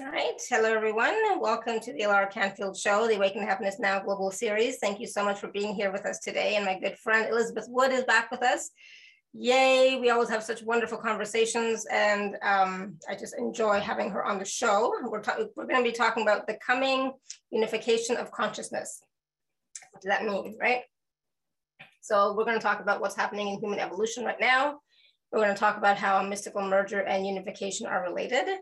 All right. Hello, everyone. Welcome to the Alara Canfield Show, the Awaken Happiness Now Global Series. Thank you so much for being here with us today. And my good friend Elizabeth Wood is back with us. Yay. We always have such wonderful conversations. And um, I just enjoy having her on the show. We're, we're going to be talking about the coming unification of consciousness. What does that mean, right? So we're going to talk about what's happening in human evolution right now. We're going to talk about how mystical merger and unification are related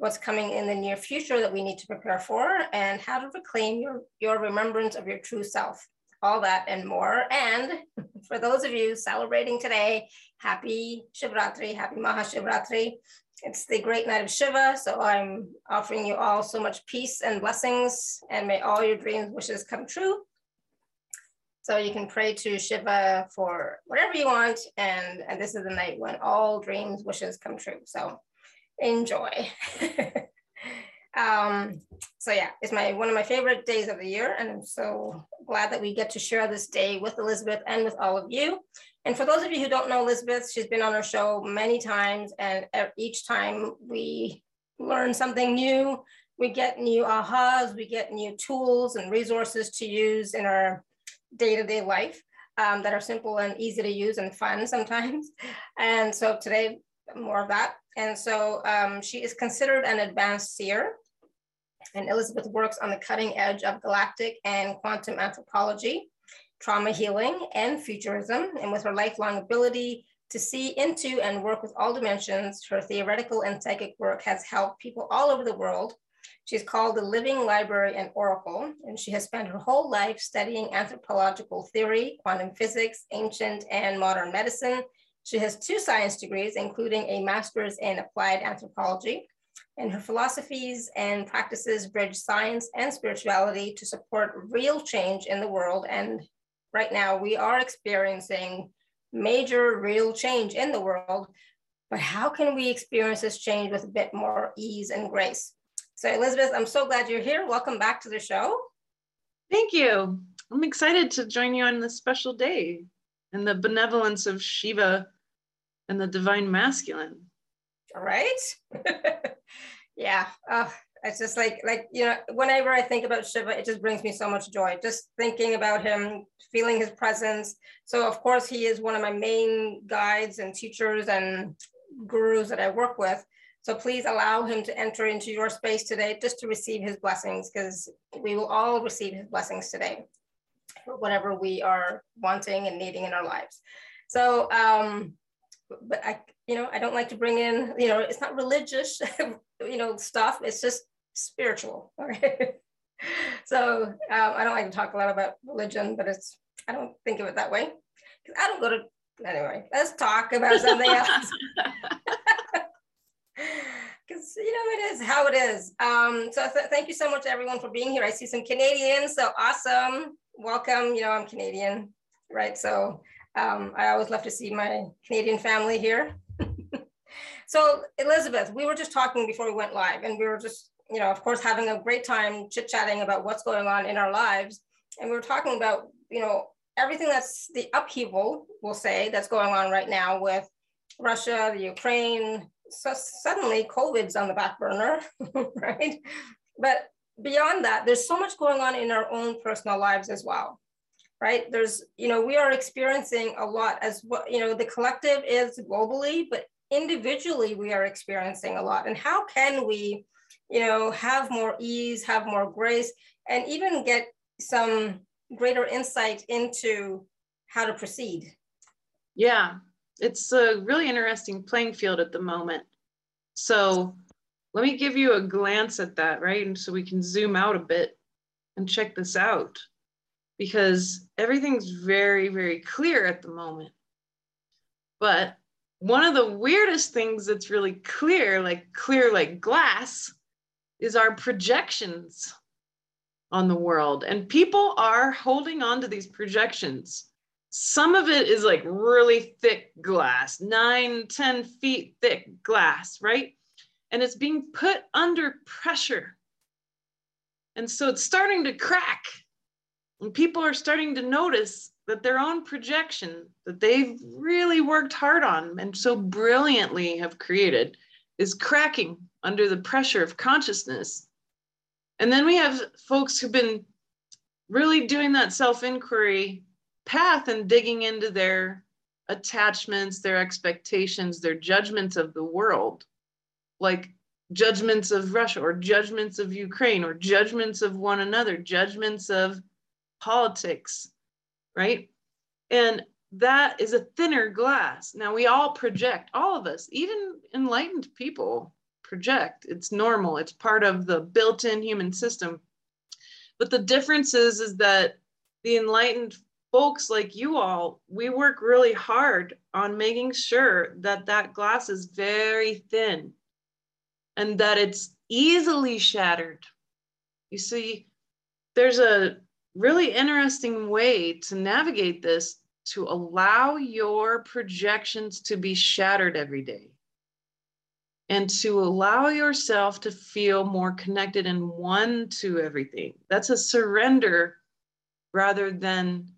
what's coming in the near future that we need to prepare for, and how to reclaim your, your remembrance of your true self. All that and more. And for those of you celebrating today, happy Shivratri, happy Mahashivratri. It's the great night of Shiva. So I'm offering you all so much peace and blessings, and may all your dreams, wishes come true. So you can pray to Shiva for whatever you want. And, and this is the night when all dreams, wishes come true. So enjoy. um, so yeah, it's my one of my favorite days of the year, and I'm so glad that we get to share this day with Elizabeth and with all of you. And for those of you who don't know Elizabeth, she's been on our show many times, and each time we learn something new, we get new ahas, we get new tools and resources to use in our day-to-day life um, that are simple and easy to use and fun sometimes. And so today, more of that. And so um, she is considered an advanced seer. And Elizabeth works on the cutting edge of galactic and quantum anthropology, trauma healing, and futurism. And with her lifelong ability to see into and work with all dimensions, her theoretical and psychic work has helped people all over the world. She's called the living library and oracle, and she has spent her whole life studying anthropological theory, quantum physics, ancient and modern medicine, she has two science degrees, including a master's in applied anthropology. And her philosophies and practices bridge science and spirituality to support real change in the world. And right now, we are experiencing major real change in the world. But how can we experience this change with a bit more ease and grace? So, Elizabeth, I'm so glad you're here. Welcome back to the show. Thank you. I'm excited to join you on this special day and the benevolence of Shiva and the divine masculine. Right? yeah. Oh, it's just like like you know whenever i think about shiva it just brings me so much joy just thinking about him feeling his presence so of course he is one of my main guides and teachers and gurus that i work with so please allow him to enter into your space today just to receive his blessings because we will all receive his blessings today for whatever we are wanting and needing in our lives. So, um, but I, you know, I don't like to bring in, you know, it's not religious, you know, stuff. It's just spiritual. Okay. so um, I don't like to talk a lot about religion, but it's, I don't think of it that way. because I don't go to, anyway, let's talk about something else. because you know it is how it is. Um, so th thank you so much everyone for being here. I see some Canadians, so awesome welcome. You know, I'm Canadian, right? So um, I always love to see my Canadian family here. so Elizabeth, we were just talking before we went live and we were just, you know, of course, having a great time chit chatting about what's going on in our lives. And we were talking about, you know, everything that's the upheaval, we'll say, that's going on right now with Russia, the Ukraine, so suddenly COVID's on the back burner, right? But beyond that, there's so much going on in our own personal lives as well, right? There's, you know, we are experiencing a lot as what, you know, the collective is globally, but individually we are experiencing a lot. And how can we, you know, have more ease, have more grace, and even get some greater insight into how to proceed? Yeah, it's a really interesting playing field at the moment. So let me give you a glance at that, right? And so we can zoom out a bit and check this out because everything's very, very clear at the moment. But one of the weirdest things that's really clear, like clear like glass, is our projections on the world. And people are holding on to these projections. Some of it is like really thick glass, nine, ten feet thick glass, right? and it's being put under pressure. And so it's starting to crack. And people are starting to notice that their own projection that they've really worked hard on and so brilliantly have created is cracking under the pressure of consciousness. And then we have folks who've been really doing that self inquiry path and digging into their attachments, their expectations, their judgments of the world, like judgments of Russia or judgments of Ukraine or judgments of one another, judgments of politics, right? And that is a thinner glass. Now we all project, all of us, even enlightened people project. It's normal. It's part of the built-in human system. But the difference is, is that the enlightened folks like you all, we work really hard on making sure that that glass is very thin and that it's easily shattered. You see, there's a really interesting way to navigate this to allow your projections to be shattered every day and to allow yourself to feel more connected and one to everything. That's a surrender rather than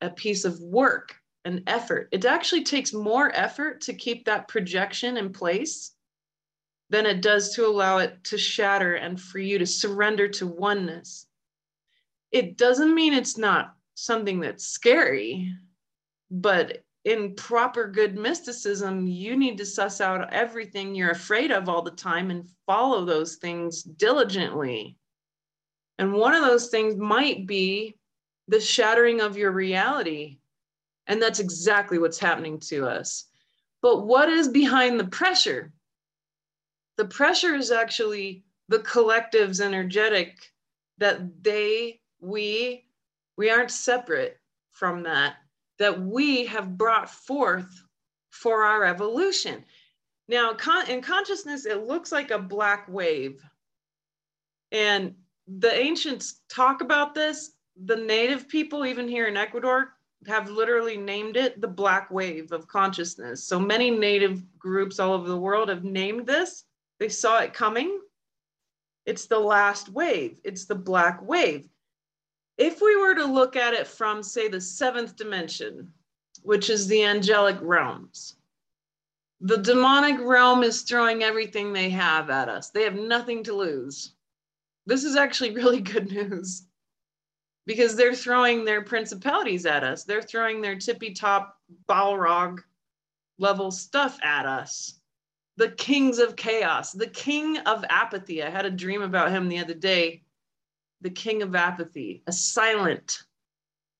a piece of work and effort. It actually takes more effort to keep that projection in place than it does to allow it to shatter and for you to surrender to oneness. It doesn't mean it's not something that's scary, but in proper good mysticism, you need to suss out everything you're afraid of all the time and follow those things diligently. And one of those things might be the shattering of your reality. And that's exactly what's happening to us. But what is behind the pressure? The pressure is actually the collective's energetic that they, we, we aren't separate from that, that we have brought forth for our evolution. Now, in consciousness, it looks like a black wave. And the ancients talk about this the native people, even here in Ecuador, have literally named it the black wave of consciousness. So many native groups all over the world have named this. They saw it coming. It's the last wave, it's the black wave. If we were to look at it from, say, the seventh dimension, which is the angelic realms, the demonic realm is throwing everything they have at us. They have nothing to lose. This is actually really good news because they're throwing their principalities at us. They're throwing their tippy top Balrog level stuff at us. The kings of chaos, the king of apathy. I had a dream about him the other day. The king of apathy, a silent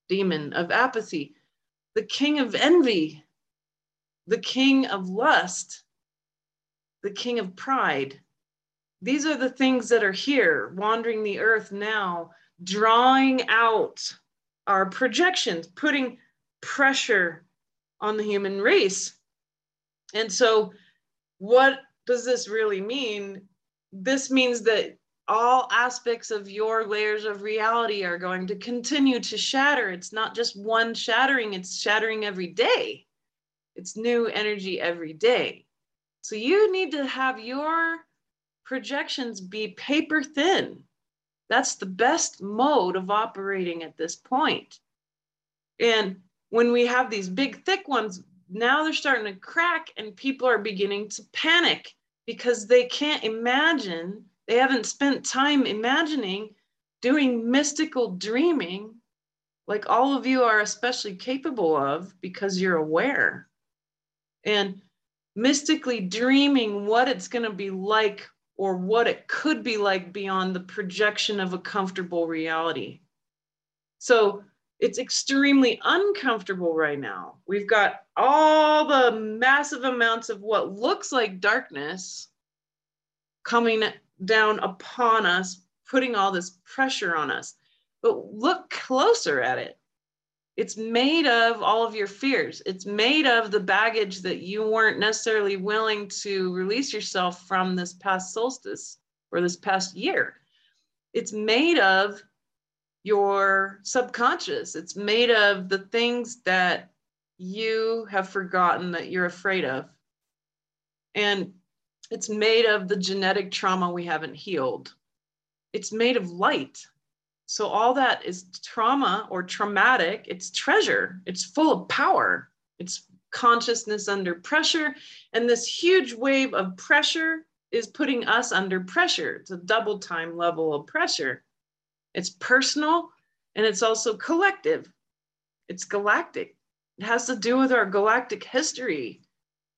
demon of apathy, the king of envy, the king of lust, the king of pride. These are the things that are here, wandering the earth now drawing out our projections, putting pressure on the human race. And so, what does this really mean? This means that all aspects of your layers of reality are going to continue to shatter. It's not just one shattering, it's shattering every day. It's new energy every day. So, you need to have your projections be paper thin that's the best mode of operating at this point. And when we have these big, thick ones, now they're starting to crack and people are beginning to panic because they can't imagine, they haven't spent time imagining doing mystical dreaming like all of you are especially capable of because you're aware. And mystically dreaming what it's going to be like or what it could be like beyond the projection of a comfortable reality. So it's extremely uncomfortable right now. We've got all the massive amounts of what looks like darkness coming down upon us, putting all this pressure on us. But look closer at it. It's made of all of your fears. It's made of the baggage that you weren't necessarily willing to release yourself from this past solstice or this past year. It's made of your subconscious. It's made of the things that you have forgotten that you're afraid of. And it's made of the genetic trauma we haven't healed it's made of light so all that is trauma or traumatic. It's treasure. It's full of power. It's consciousness under pressure. And this huge wave of pressure is putting us under pressure. It's a double time level of pressure. It's personal and it's also collective. It's galactic. It has to do with our galactic history.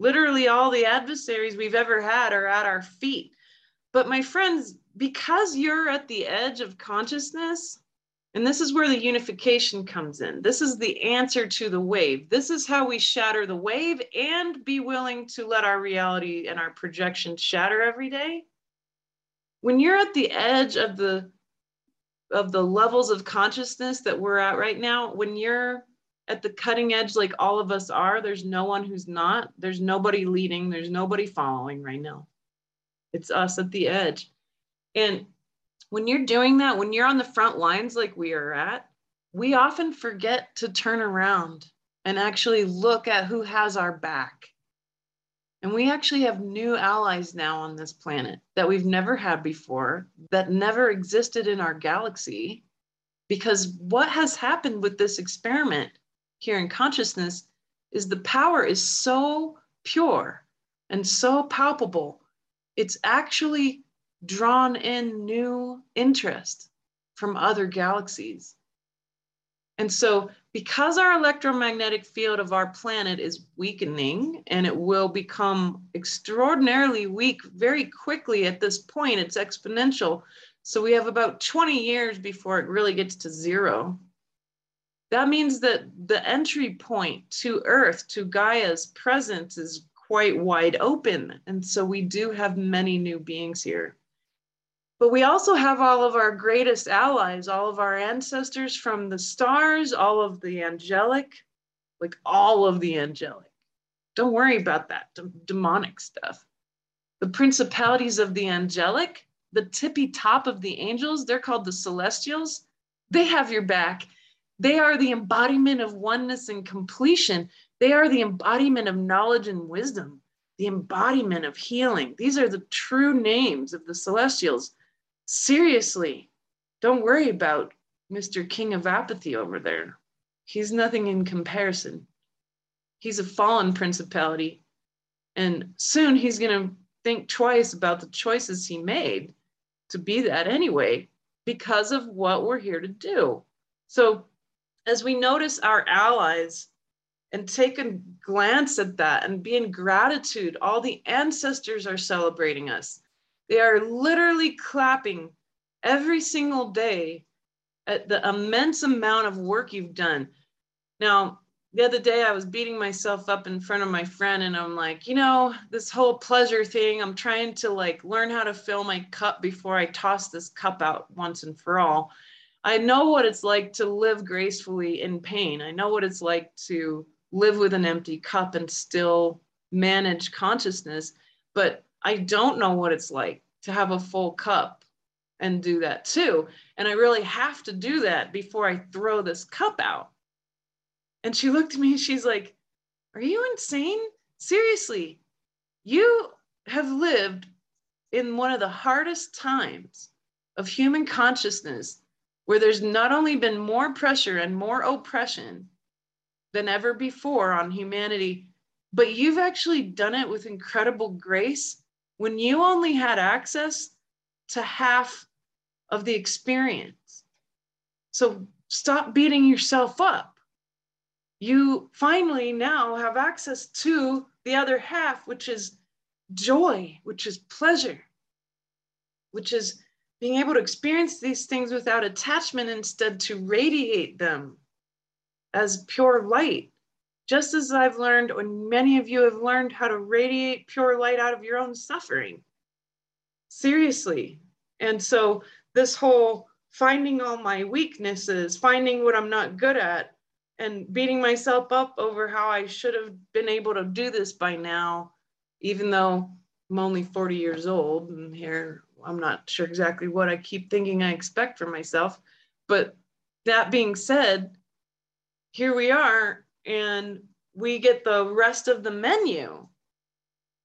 Literally, all the adversaries we've ever had are at our feet. But, my friends, because you're at the edge of consciousness, and this is where the unification comes in. This is the answer to the wave. This is how we shatter the wave and be willing to let our reality and our projection shatter every day. When you're at the edge of the of the levels of consciousness that we're at right now, when you're at the cutting edge like all of us are, there's no one who's not. There's nobody leading, there's nobody following right now. It's us at the edge. And when you're doing that, when you're on the front lines like we are at, we often forget to turn around and actually look at who has our back. And we actually have new allies now on this planet that we've never had before, that never existed in our galaxy. Because what has happened with this experiment here in consciousness is the power is so pure and so palpable. It's actually drawn in new interest from other galaxies. And so, because our electromagnetic field of our planet is weakening and it will become extraordinarily weak very quickly at this point, it's exponential. So, we have about 20 years before it really gets to zero. That means that the entry point to Earth, to Gaia's presence, is quite wide open. And so, we do have many new beings here. But we also have all of our greatest allies, all of our ancestors from the stars, all of the angelic, like all of the angelic. Don't worry about that d- demonic stuff. The principalities of the angelic, the tippy top of the angels, they're called the celestials. They have your back. They are the embodiment of oneness and completion. They are the embodiment of knowledge and wisdom, the embodiment of healing. These are the true names of the celestials seriously, don't worry about Mr. King of Apathy over there. He's nothing in comparison. He's a fallen principality. And soon he's going to think twice about the choices he made to be that anyway, because of what we're here to do. So, as we notice our allies and take a glance at that and be in gratitude, all the ancestors are celebrating us. They are literally clapping every single day at the immense amount of work you've done. Now, the other day I was beating myself up in front of my friend and I'm like, you know, this whole pleasure thing, I'm trying to like learn how to fill my cup before I toss this cup out once and for all. I know what it's like to live gracefully in pain. I know what it's like to live with an empty cup and still manage consciousness, but I don't know what it's like to have a full cup and do that too. And I really have to do that before I throw this cup out. And she looked at me, she's like, Are you insane? Seriously, you have lived in one of the hardest times of human consciousness where there's not only been more pressure and more oppression than ever before on humanity, but you've actually done it with incredible grace when you only had access to half of the experience. So stop beating yourself up. You finally now have access to the other half, which is joy, which is pleasure, which is being able to experience these things without attachment, instead, to radiate them as pure light just as I've learned, and many of you have learned how to radiate pure light out of your own suffering. Seriously. And so, this whole finding all my weaknesses, finding what I'm not good at, and beating myself up over how I should have been able to do this by now, even though I'm only 40 years old and here I'm not sure exactly what I keep thinking I expect from myself. But that being said, here we are and we get the rest of the menu.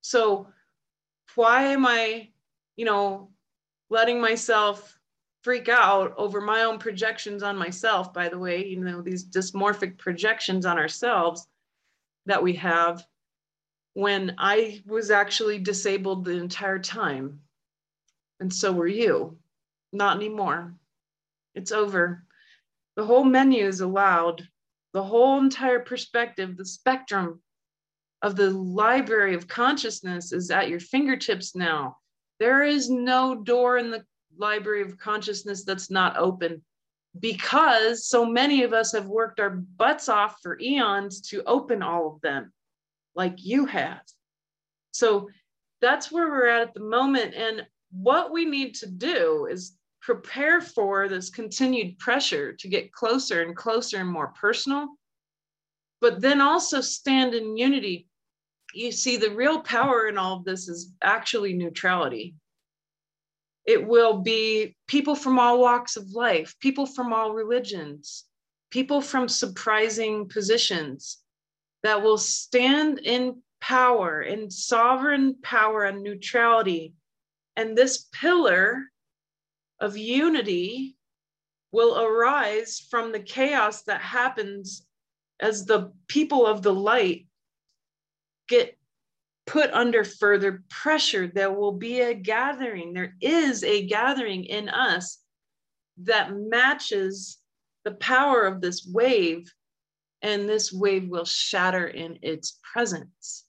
So why am I, you know, letting myself freak out over my own projections on myself, by the way, you know, these dysmorphic projections on ourselves that we have when I was actually disabled the entire time. And so were you. Not anymore. It's over. The whole menu is allowed, the whole entire perspective, the spectrum of the library of consciousness is at your fingertips now. There is no door in the library of consciousness that's not open because so many of us have worked our butts off for eons to open all of them, like you have. So that's where we're at at the moment. And what we need to do is prepare for this continued pressure to get closer and closer and more personal, but then also stand in unity. You see, the real power in all of this is actually neutrality. It will be people from all walks of life, people from all religions, people from surprising positions that will stand in power, in sovereign power and neutrality. And this pillar of unity will arise from the chaos that happens as the people of the light get put under further pressure. There will be a gathering. There is a gathering in us that matches the power of this wave, and this wave will shatter in its presence.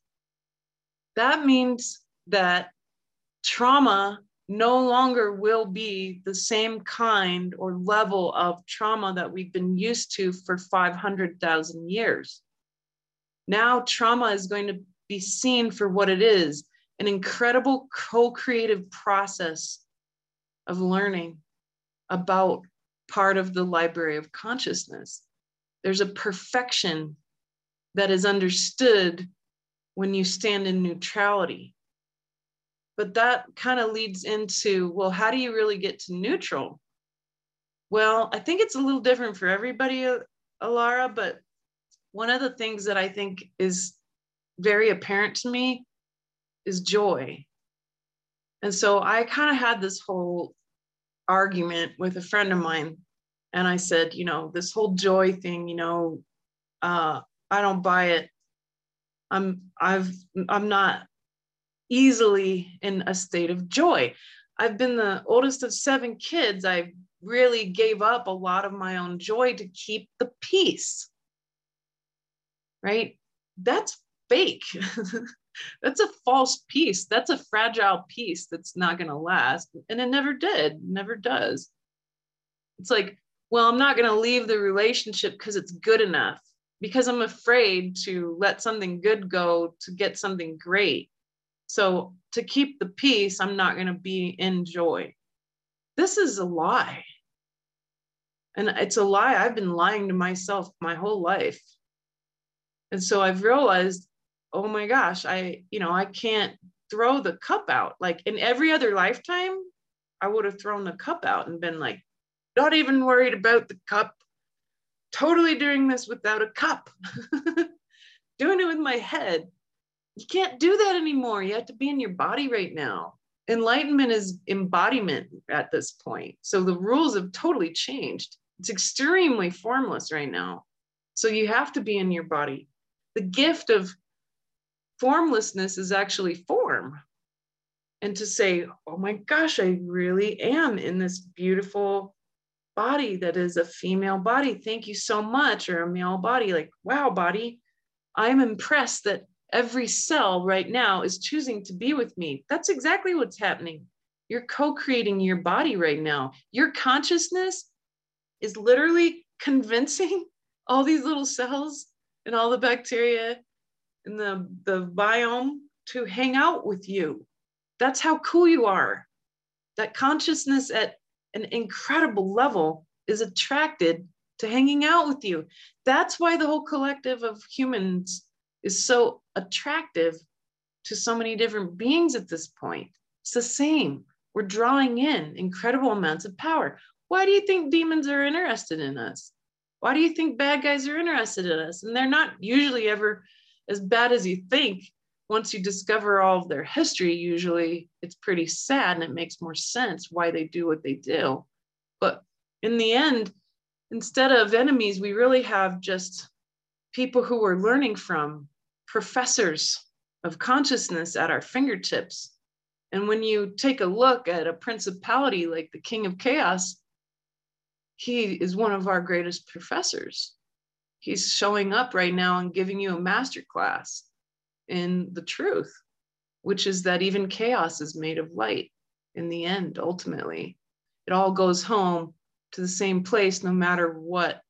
That means that trauma no longer will be the same kind or level of trauma that we've been used to for 500,000 years. Now, trauma is going to be seen for what it is an incredible co creative process of learning about part of the library of consciousness. There's a perfection that is understood when you stand in neutrality but that kind of leads into well, how do you really get to neutral? Well, I think it's a little different for everybody, uh, Alara, but one of the things that I think is very apparent to me is joy. And so I kind of had this whole argument with a friend of mine. And I said, you know, this whole joy thing, you know, uh, I don't buy it. I'm I've I'm not easily in a state of joy. I've been the oldest of seven kids. I really gave up a lot of my own joy to keep the peace. Right? That's fake. that's a false peace. That's a fragile peace that's not going to last. And it never did, never does. It's like, well, I'm not going to leave the relationship because it's good enough, because I'm afraid to let something good go to get something great. So to keep the peace, I'm not going to be in joy. This is a lie. And it's a lie. I've been lying to myself my whole life. And so I've realized, oh my gosh, I, you know, I can't throw the cup out. Like in every other lifetime, I would have thrown the cup out and been like, not even worried about the cup, totally doing this without a cup, doing it with my head you can't do that anymore. You have to be in your body right now. Enlightenment is embodiment at this point. So the rules have totally changed. It's extremely formless right now. So you have to be in your body. The gift of formlessness is actually form. And to say, oh my gosh, I really am in this beautiful body that is a female body. Thank you so much. Or a male body. Like, wow, body. I'm impressed that Every cell right now is choosing to be with me. That's exactly what's happening. You're co creating your body right now. Your consciousness is literally convincing all these little cells and all the bacteria in the, the biome to hang out with you. That's how cool you are. That consciousness at an incredible level is attracted to hanging out with you. That's why the whole collective of humans is so attractive to so many different beings at this point. It's the same. We're drawing in incredible amounts of power. Why do you think demons are interested in us? Why do you think bad guys are interested in us? And they're not usually ever as bad as you think. Once you discover all of their history, usually it's pretty sad and it makes more sense why they do what they do. But in the end, instead of enemies, we really have just people who we're learning from, professors of consciousness at our fingertips. And when you take a look at a principality like the King of Chaos, he is one of our greatest professors. He's showing up right now and giving you a master class in the truth, which is that even chaos is made of light in the end, ultimately. It all goes home to the same place no matter what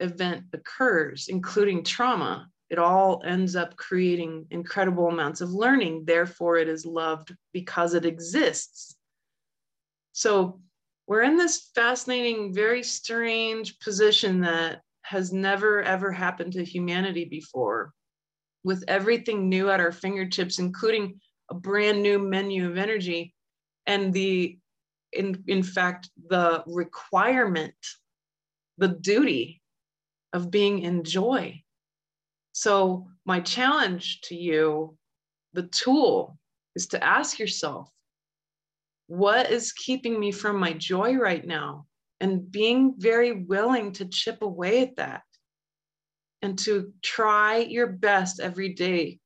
event occurs, including trauma. It all ends up creating incredible amounts of learning. Therefore, it is loved because it exists. So, we're in this fascinating, very strange position that has never ever happened to humanity before, with everything new at our fingertips, including a brand new menu of energy and the in, in fact the requirement the duty of being in joy so my challenge to you the tool is to ask yourself what is keeping me from my joy right now and being very willing to chip away at that and to try your best every day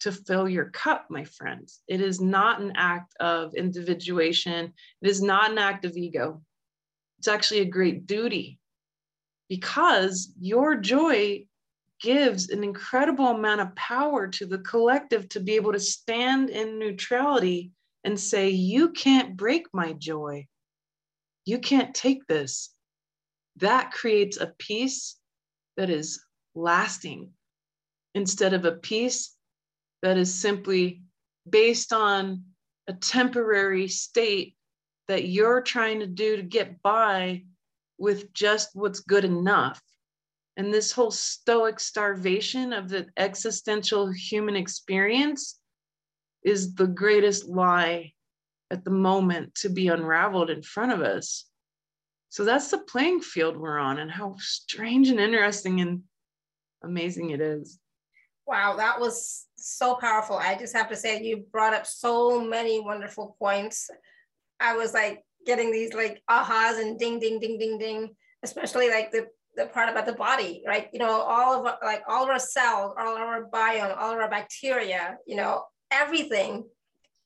to fill your cup, my friends. It is not an act of individuation, it is not an act of ego. It's actually a great duty because your joy gives an incredible amount of power to the collective to be able to stand in neutrality and say, You can't break my joy. You can't take this. That creates a peace that is lasting instead of a peace that is simply based on a temporary state that you're trying to do to get by with just what's good enough. And this whole stoic starvation of the existential human experience is the greatest lie at the moment to be unraveled in front of us. So that's the playing field we're on, and how strange and interesting and amazing it is. Wow, that was so powerful. I just have to say, you brought up so many wonderful points. I was like getting these like ahas and ding, ding, ding, ding, ding, especially like the, the part about the body, right? You know, all of like all of our cells, all of our biome, all of our bacteria, you know, everything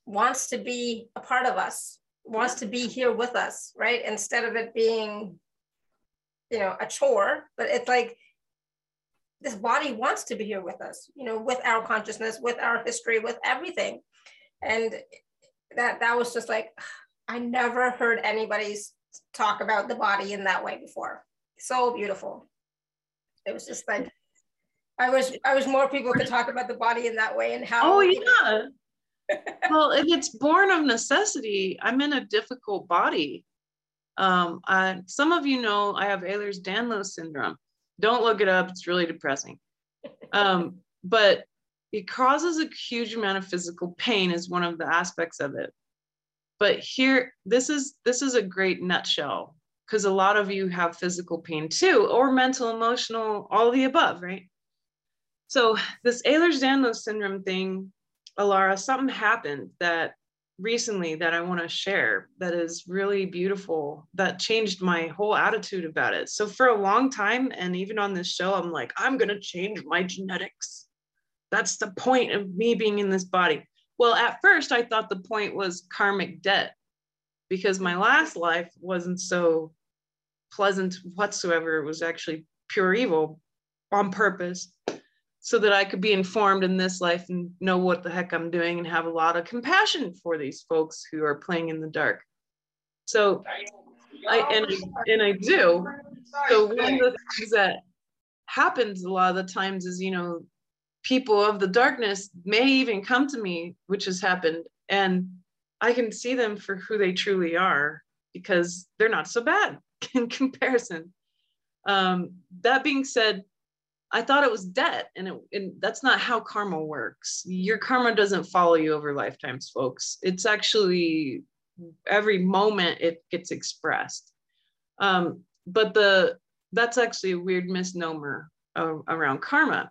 wants to be a part of us, wants to be here with us, right? Instead of it being, you know, a chore, but it's like this body wants to be here with us, you know, with our consciousness, with our history, with everything. And that that was just like, I never heard anybody talk about the body in that way before. So beautiful. It was just like I wish I wish more people could talk about the body in that way and how Oh yeah. well, if it's born of necessity, I'm in a difficult body. Um, I, some of you know I have Ehlers-Danlos syndrome. Don't look it up. It's really depressing. Um, but it causes a huge amount of physical pain is one of the aspects of it. But here, this is this is a great nutshell because a lot of you have physical pain too, or mental, emotional, all the above, right? So this Ehlers-Danlos syndrome thing, Alara, something happened that recently that I want to share that is really beautiful that changed my whole attitude about it. So for a long time and even on this show I'm like I'm going to change my genetics. That's the point of me being in this body. Well, at first I thought the point was karmic debt because my last life wasn't so pleasant whatsoever. It was actually pure evil on purpose so that I could be informed in this life and know what the heck I'm doing and have a lot of compassion for these folks who are playing in the dark. So I and I, and I do. So one of the things that happens a lot of the times is, you know, people of the darkness may even come to me, which has happened, and I can see them for who they truly are because they're not so bad in comparison. Um, that being said, I thought it was debt, and, it, and that's not how karma works. Your karma doesn't follow you over lifetimes, folks. It's actually every moment it gets expressed. Um, but the that's actually a weird misnomer uh, around karma.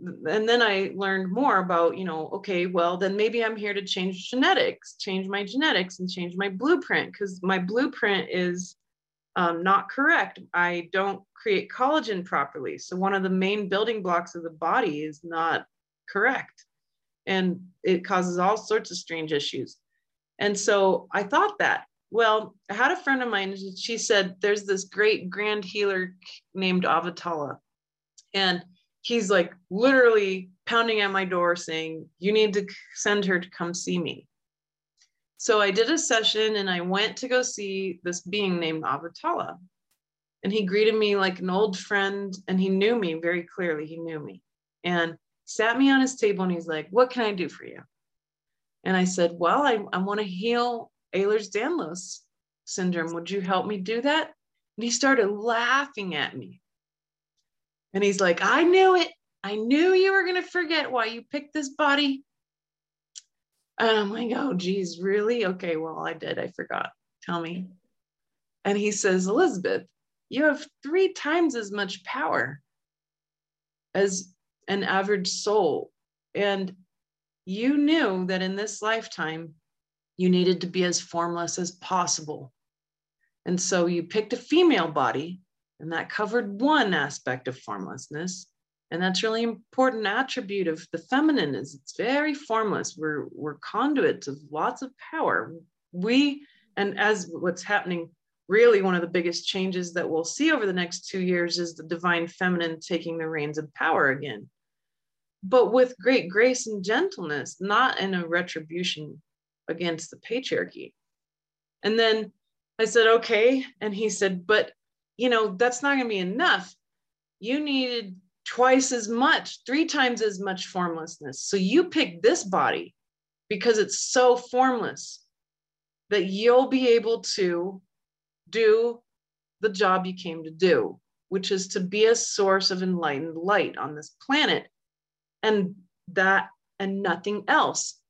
And then I learned more about, you know, okay, well, then maybe I'm here to change genetics, change my genetics and change my blueprint because my blueprint is um, not correct. I don't create collagen properly. So one of the main building blocks of the body is not correct. and it causes all sorts of strange issues. And so I thought that. Well, I had a friend of mine, she said, there's this great grand healer named Avatala. And he's like literally pounding at my door saying, You need to send her to come see me. So I did a session and I went to go see this being named Avatala. And he greeted me like an old friend and he knew me very clearly. He knew me and sat me on his table and he's like, What can I do for you? And I said, Well, I, I want to heal Ehlers Danlos syndrome. Would you help me do that? And he started laughing at me. And he's like, I knew it. I knew you were going to forget why you picked this body. And I'm like, oh, geez, really? Okay, well, I did. I forgot. Tell me. And he says, Elizabeth, you have three times as much power as an average soul. And you knew that in this lifetime, you needed to be as formless as possible. And so you picked a female body, and that covered one aspect of formlessness. And that's really important attribute of the feminine is it's very formless. We're we're conduits of lots of power. We and as what's happening, really one of the biggest changes that we'll see over the next two years is the divine feminine taking the reins of power again. But with great grace and gentleness, not in a retribution against the patriarchy. And then I said, okay. And he said, but you know, that's not going to be enough. You needed twice as much, three times as much formlessness. So you pick this body because it's so formless that you'll be able to do the job you came to do, which is to be a source of enlightened light on this planet. And that and nothing else.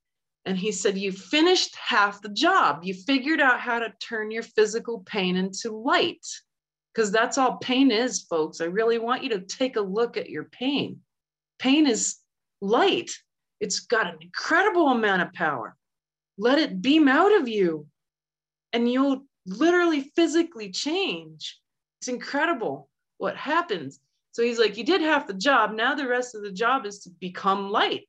And he said, You finished half the job. You figured out how to turn your physical pain into light because that's all pain is, folks. I really want you to take a look at your pain. Pain is light, it's got an incredible amount of power. Let it beam out of you, and you'll literally physically change. It's incredible what happens. So he's like, You did half the job. Now the rest of the job is to become light.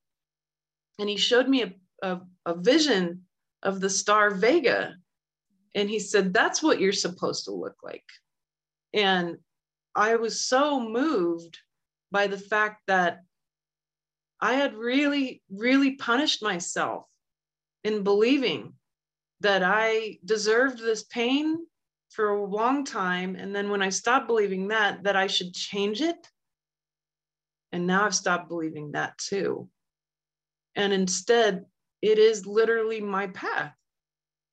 And he showed me a, a, a vision of the star Vega. And he said, That's what you're supposed to look like. And I was so moved by the fact that I had really, really punished myself in believing that I deserved this pain for a long time. And then when I stopped believing that, that I should change it. And now I've stopped believing that too. And instead, it is literally my path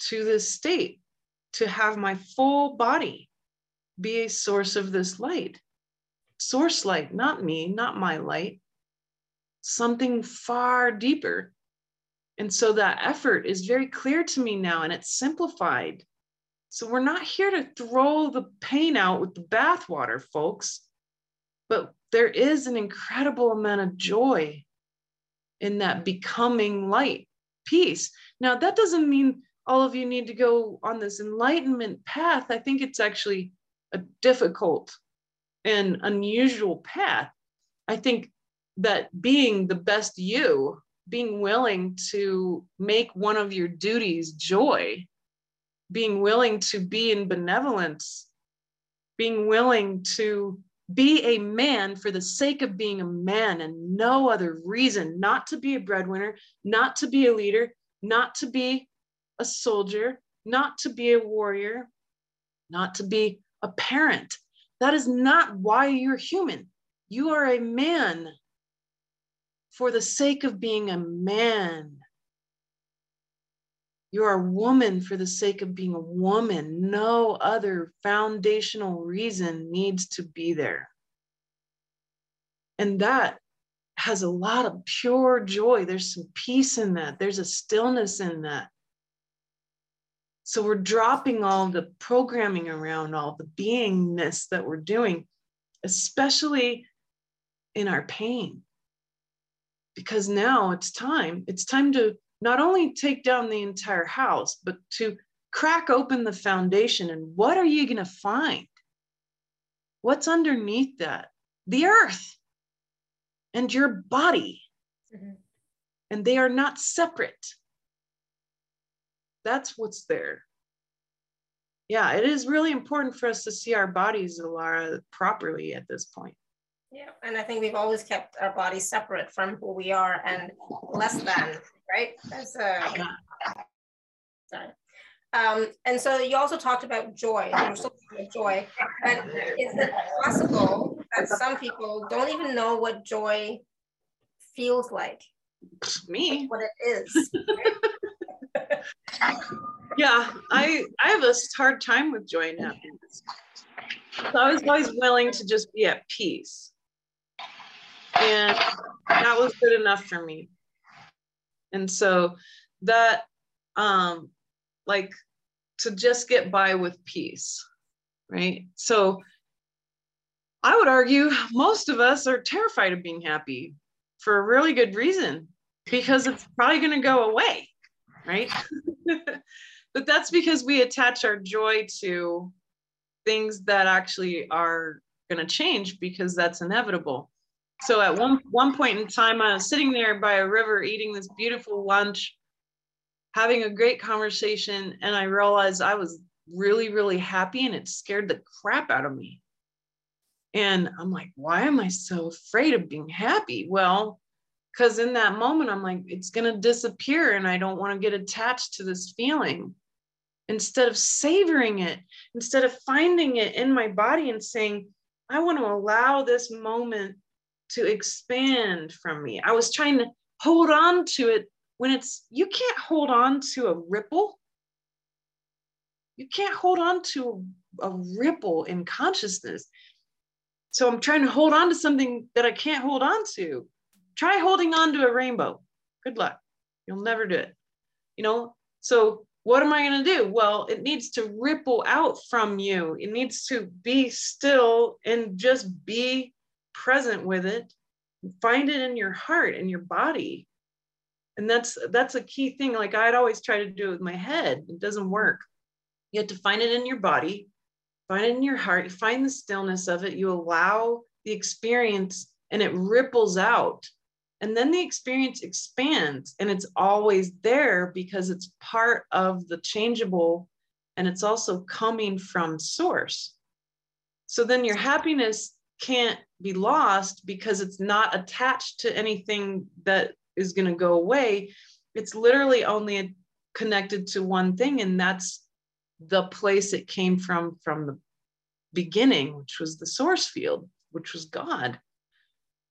to this state to have my full body be a source of this light. Source light, not me, not my light, something far deeper. And so that effort is very clear to me now and it's simplified. So we're not here to throw the pain out with the bathwater, folks, but there is an incredible amount of joy in that becoming light peace. Now, that doesn't mean all of you need to go on this enlightenment path. I think it's actually a difficult and unusual path. I think that being the best you, being willing to make one of your duties joy, being willing to be in benevolence, being willing to be a man for the sake of being a man and no other reason, not to be a breadwinner, not to be a leader, not to be a soldier, not to be a warrior, not to be a parent. That is not why you're human. You are a man for the sake of being a man. You're a woman for the sake of being a woman. No other foundational reason needs to be there. And that has a lot of pure joy. There's some peace in that, there's a stillness in that. So we're dropping all the programming around all the beingness that we're doing, especially in our pain. Because now it's time. It's time to not only take down the entire house, but to crack open the foundation. And what are you going to find? What's underneath that? The earth and your body. Mm-hmm. and they are not separate. That's what's there. Yeah, it is really important for us to see our bodies, Alara, properly at this point. Yeah, and I think we've always kept our bodies separate from who we are and less than, right? That's uh, sorry. Um, and so you also talked about joy. We're still talking about joy, but is it possible that some people don't even know what joy feels like? Me, what it is. Yeah, I I have a hard time with joy and happiness. So I was always willing to just be at peace. And that was good enough for me. And so that um like to just get by with peace, right? So I would argue most of us are terrified of being happy for a really good reason because it's probably going to go away, right? but that's because we attach our joy to things that actually are going to change because that's inevitable. So at one one point in time, I was sitting there by a river eating this beautiful lunch having a great conversation and I realized I was really, really happy and it scared the crap out of me. And I'm like, why am I so afraid of being happy? Well, because in that moment, I'm like, it's going to disappear and I don't want to get attached to this feeling. Instead of savoring it, instead of finding it in my body and saying, I want to allow this moment to expand from me. I was trying to hold on to it when it's you can't hold on to a ripple you can't hold on to a, ripple in consciousness so i'm trying to hold on to something that i can't hold on to try holding on to a rainbow. Good luck. You'll never do it. You know so what am i going to do? Well it needs to ripple out from you. It needs to be still and just be present with it. Find it in your heart and your body. And that's that's a key thing. Like i'd always try to do it with my head. It doesn't work. You have to find it in your body find it in your heart you find the stillness of it. You allow the experience and it ripples out and then the experience expands and it's always there because it's part of the changeable and it's also coming from source so then your happiness can't be lost because it's not attached to anything that is going to go away. It's literally only connected to one thing, and that's the place it came from from the beginning, which was the source field, which was God.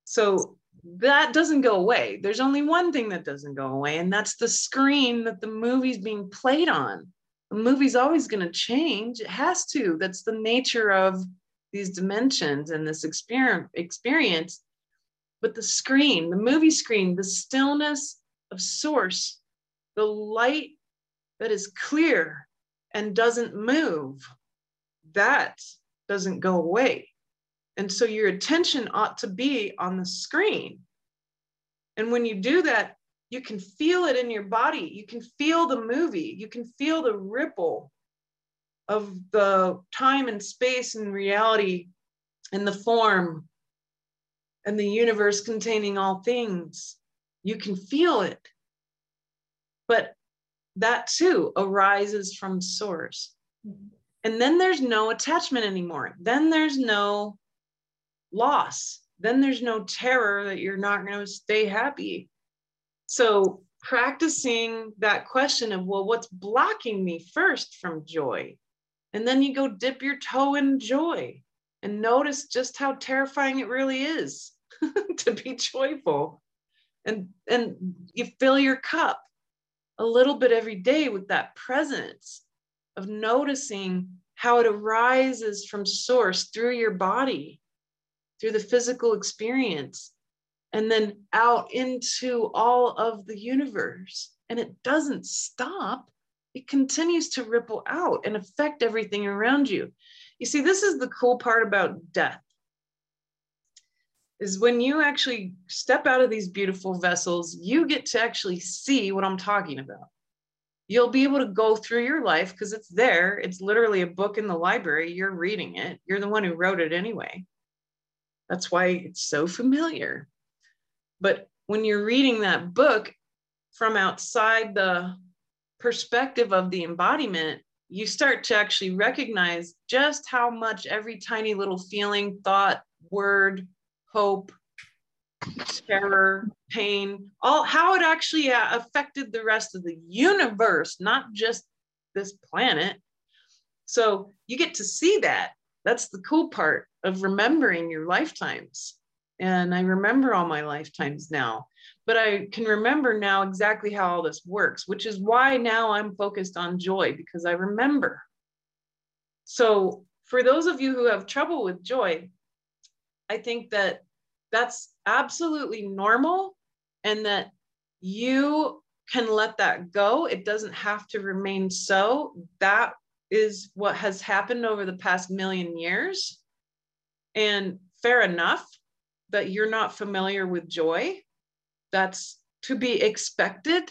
So that doesn't go away. There's only one thing that doesn't go away, and that's the screen that the movie's being played on. The movie's always going to change. It has to. That's the nature of these dimensions and this experience but the screen, the movie screen, the stillness of source, the light that is clear and doesn't move, that doesn't go away. And so your attention ought to be on the screen. And when you do that, you can feel it in your body. You can feel the movie. You can feel the ripple of the time and space and reality and the form and the universe containing all things. You can feel it. But that too arises from source. Mm-hmm. And then there's no attachment anymore. Then there's no loss. Then there's no terror that you're not going to stay happy. So, practicing that question of, well, what's blocking me first from joy? And then you go dip your toe in joy and notice just how terrifying it really is. to be joyful and and you fill your cup a little bit every day with that presence of noticing how it arises from source through your body through the physical experience and then out into all of the universe and it doesn't stop it continues to ripple out and affect everything around you you see this is the cool part about death is when you actually step out of these beautiful vessels, you get to actually see what I'm talking about. You'll be able to go through your life because it's there. It's literally a book in the library. You're reading it. You're the one who wrote it anyway. That's why it's so familiar. But when you're reading that book, from outside the perspective of the embodiment, you start to actually recognize just how much every tiny little feeling, thought, word, hope, terror, pain, all how it actually uh, affected the rest of the universe, not just this planet. So you get to see that. That's the cool part of remembering your lifetimes. And I remember all my lifetimes now, but I can remember now exactly how all this works, which is why now I'm focused on joy because I remember. So, for those of you who have trouble with joy, I think that that's absolutely normal and that you can let that go. It doesn't have to remain so. That is what has happened over the past million years. And fair enough that you're not familiar with joy. That's to be expected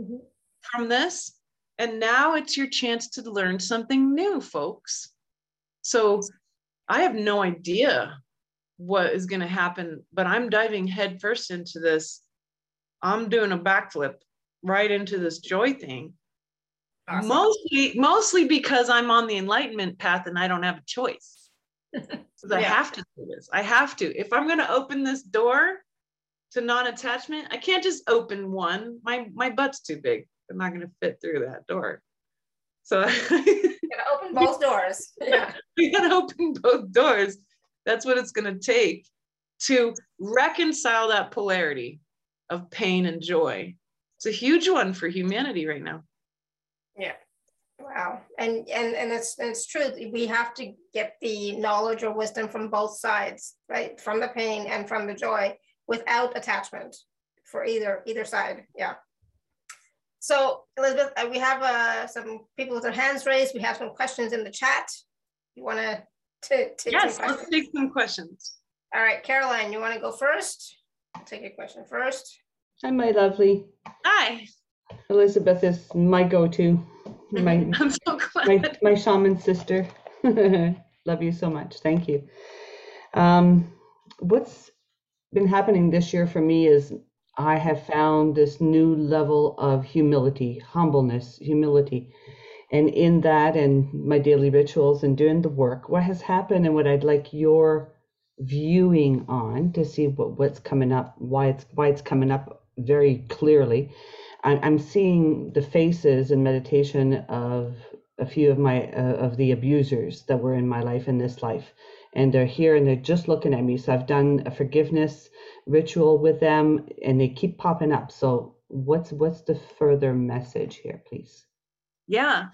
mm-hmm. from this. And now it's your chance to learn something new, folks. So I have no idea what is going to happen, but I'm diving headfirst into this. I'm doing a backflip right into this joy thing. Awesome. Mostly, mostly because I'm on the enlightenment path and I don't have a choice. I have to do this. I have to. If I'm going to open this door to non-attachment, I can't just open one. My my butt's too big. I'm not going to fit through that door. So open both doors. Yeah. we gotta open both doors. That's what it's going to take to reconcile that polarity of pain and joy. It's a huge one for humanity right now. Yeah. Wow. And and and it's it's true. We have to get the knowledge or wisdom from both sides, right? From the pain and from the joy without attachment for either either side. Yeah. So Elizabeth, uh, we have uh, some people with their hands raised. We have some questions in the chat. You want to to take yes, let's take some questions. All right, Caroline, you want to go first? I'll take your question first. Hi, my lovely. Hi. Elizabeth is my go-to. My, I'm so glad. My, my shaman sister. Love you so much. Thank you. Um, what's been happening this year for me is I have found this new level of humility, humbleness, humility. And in that and my daily rituals and doing the work, what has happened and what I'd like your viewing on to see what, what's coming up, why it's why it's coming up very clearly. I'm seeing the faces in meditation of a few of my uh, of the abusers that were in my life in this life and they're here and they're just looking at me so i've done a forgiveness ritual with them and they keep popping up so what's what's the further message here please yeah,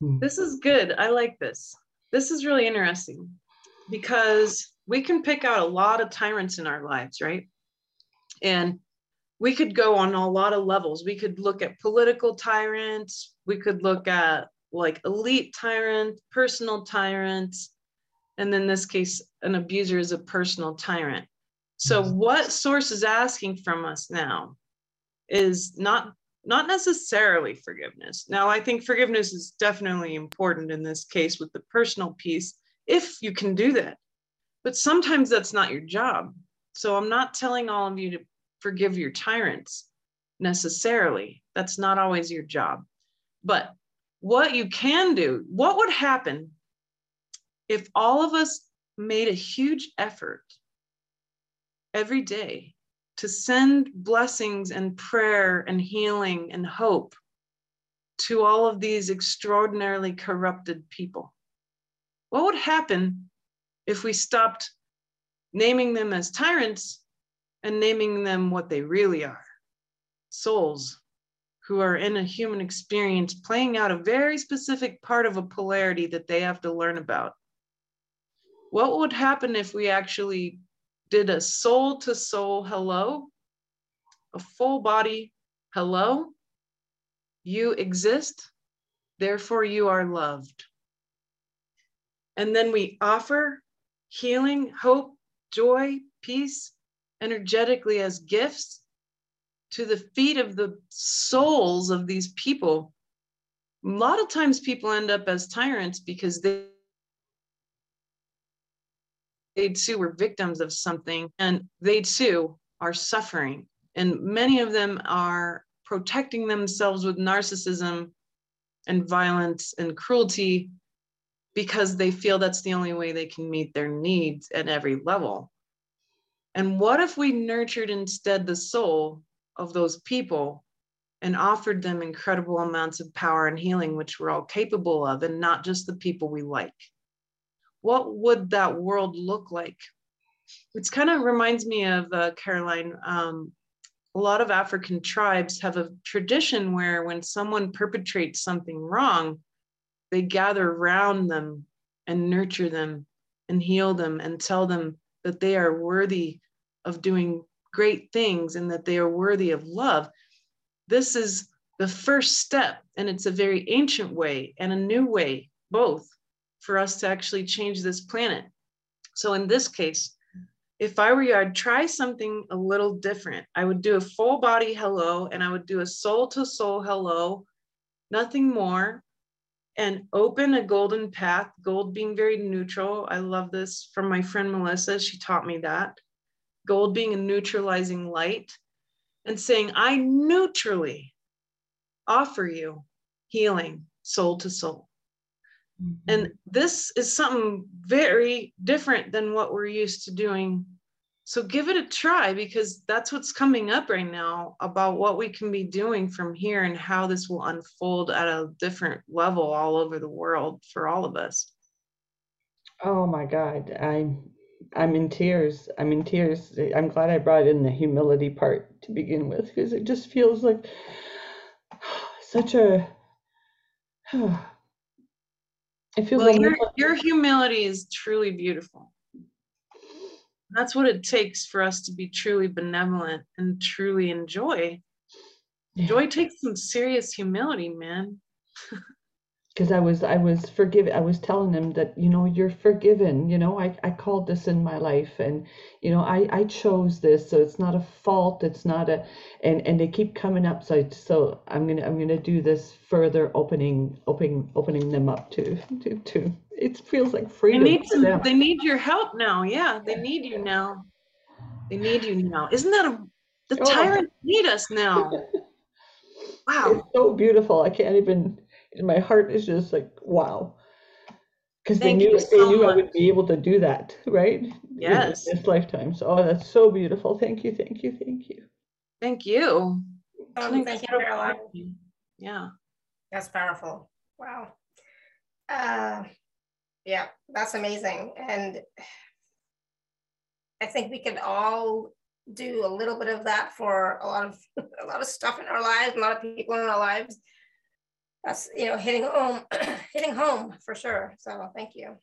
hmm. this is good. I like this. This is really interesting because we can pick out a lot of tyrants in our lives, right? And we could go on a lot of levels. We could look at political tyrants, we could look at like elite tyrant, personal tyrants, and in this case, an abuser is a personal tyrant. So, hmm. what source is asking from us now is not not necessarily forgiveness. Now, I think forgiveness is definitely important in this case with the personal piece, if you can do that. But sometimes that's not your job. So I'm not telling all of you to forgive your tyrants necessarily. That's not always your job. But what you can do, what would happen if all of us made a huge effort every day to send blessings and prayer and healing and hope to all of these extraordinarily corrupted people. What would happen if we stopped naming them as tyrants and naming them what they really are souls who are in a human experience playing out a very specific part of a polarity that they have to learn about? What would happen if we actually did a soul to soul hello, a full body hello. You exist, therefore you are loved. And then we offer healing, hope, joy, peace, energetically as gifts to the feet of the souls of these people. A lot of times people end up as tyrants because they they too were victims of something and they too are suffering. And many of them are protecting themselves with narcissism and violence and cruelty because they feel that's the only way they can meet their needs at every level. And what if we nurtured instead the soul of those people and offered them incredible amounts of power and healing, which we're all capable of, and not just the people we like? What would that world look like? It kind of reminds me of uh, Caroline. Um, a lot of African tribes have a tradition where when someone perpetrates something wrong, they gather around them and nurture them and heal them and tell them that they are worthy of doing great things and that they are worthy of love. This is the first step, and it's a very ancient way and a new way, both, for us to actually change this planet. So, in this case, if I were you, I'd try something a little different. I would do a full body hello and I would do a soul to soul hello, nothing more, and open a golden path, gold being very neutral. I love this from my friend Melissa. She taught me that. Gold being a neutralizing light and saying, I neutrally offer you healing soul to soul. Mm-hmm. And this is something very different than what we're used to doing so give it a try because that's what's coming up right now about what we can be doing from here and how this will unfold at a different level all over the world for all of us. Oh my God. I'm I'm in tears. I'm in tears. I'm glad I brought in the humility part to begin with because it just feels like such a it feels well, like your, your humility is truly beautiful that's what it takes for us to be truly benevolent and truly enjoy. Yeah. Joy takes some serious humility, man. because I was I was forgiven. I was telling him that you know you're forgiven. You know I I called this in my life, and you know I I chose this, so it's not a fault. It's not a and and they keep coming up. So I, so I'm gonna I'm gonna do this further opening opening opening them up to to to. It feels like freedom. They need some, They need your help now. Yeah, they need you now. They need you now. Isn't that a the oh. tyrants need us now? Wow. It's so beautiful. I can't even my heart is just like wow because they knew so they knew much. I would be able to do that, right? Yes, in this lifetime. So, oh, that's so beautiful. Thank you, thank you, thank you. Thank you. Um, thank you, Caroline. Yeah, that's powerful. Wow. Uh, yeah, that's amazing, and I think we could all do a little bit of that for a lot of a lot of stuff in our lives, a lot of people in our lives that's you know hitting home hitting home for sure. So thank you.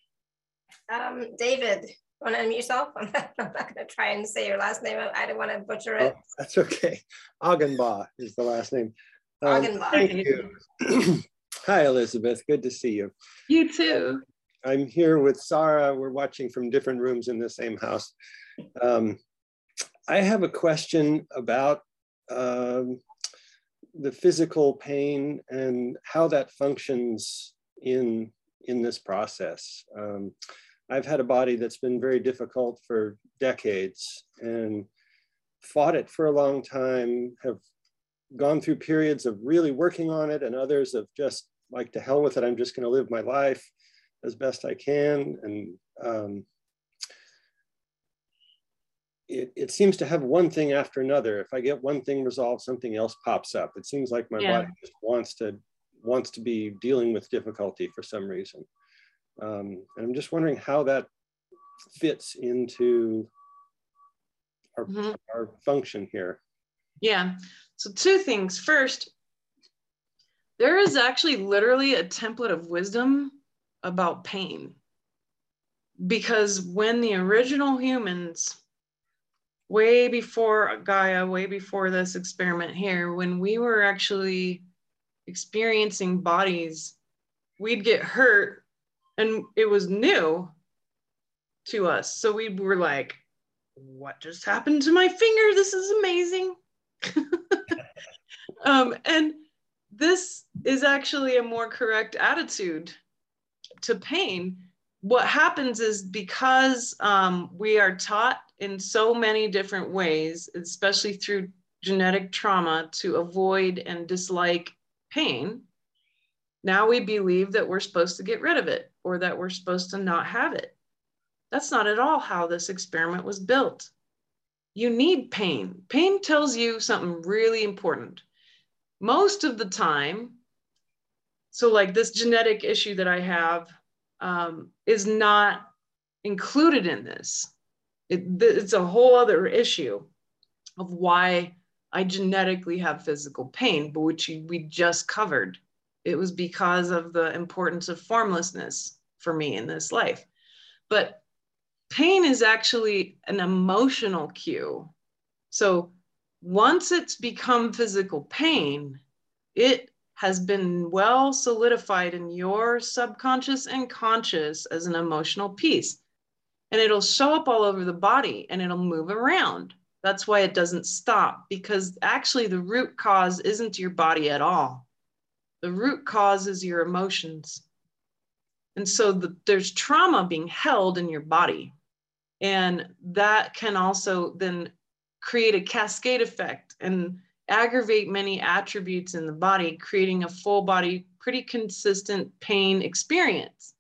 Um, david want to unmute yourself? I'm not, not going to try and say your last name. I don't want to butcher it. Oh, that's okay. Agenbaugh is the last name. Um, thank you. Hi elizabeth. Good to see you. You too. I'm here with sarah. We're watching from different rooms in the same house. Um, i have a question about um, the physical pain and how that functions in in this process. Um, I've had a body that's been very difficult for decades and fought it for a long time, have gone through periods of really working on it and others of just like to hell with it. I'm just going to live my life as best I can. And um, it, it seems to have one thing after another. If I get one thing resolved, something else pops up. It seems like my yeah. body just wants to wants to be dealing with difficulty for some reason. Um, and I'm just wondering how that fits into our, mm-hmm. our function here. Yeah. So two things. First, there is actually literally a template of wisdom about pain. Because when the original humans way before Gaia, way before this experiment here, when we were actually experiencing bodies, we'd get hurt and it was new to us. So we were like, what just happened to my finger? This is amazing. um, and this is actually a more correct attitude to pain. What happens is because um, we are taught in so many different ways, especially through genetic trauma to avoid and dislike pain, now we believe that we're supposed to get rid of it or that we're supposed to not have it. That's not at all how this experiment was built. You need pain. Pain tells you something really important. Most of the time, so like this genetic issue that I have um, is not included in this. It, it's a whole other issue of why I genetically have physical pain, but which we just covered. It was because of the importance of formlessness for me in this life. But pain is actually an emotional cue. So once it's become physical pain, it has been well solidified in your subconscious and conscious as an emotional piece. And it'll show up all over the body and it'll move around. That's why it doesn't stop because actually the root cause isn't your body at all. The root cause is your emotions. And so the, there's trauma being held in your body. And that can also then create a cascade effect and aggravate many attributes in the body, creating a full body, pretty consistent pain experience.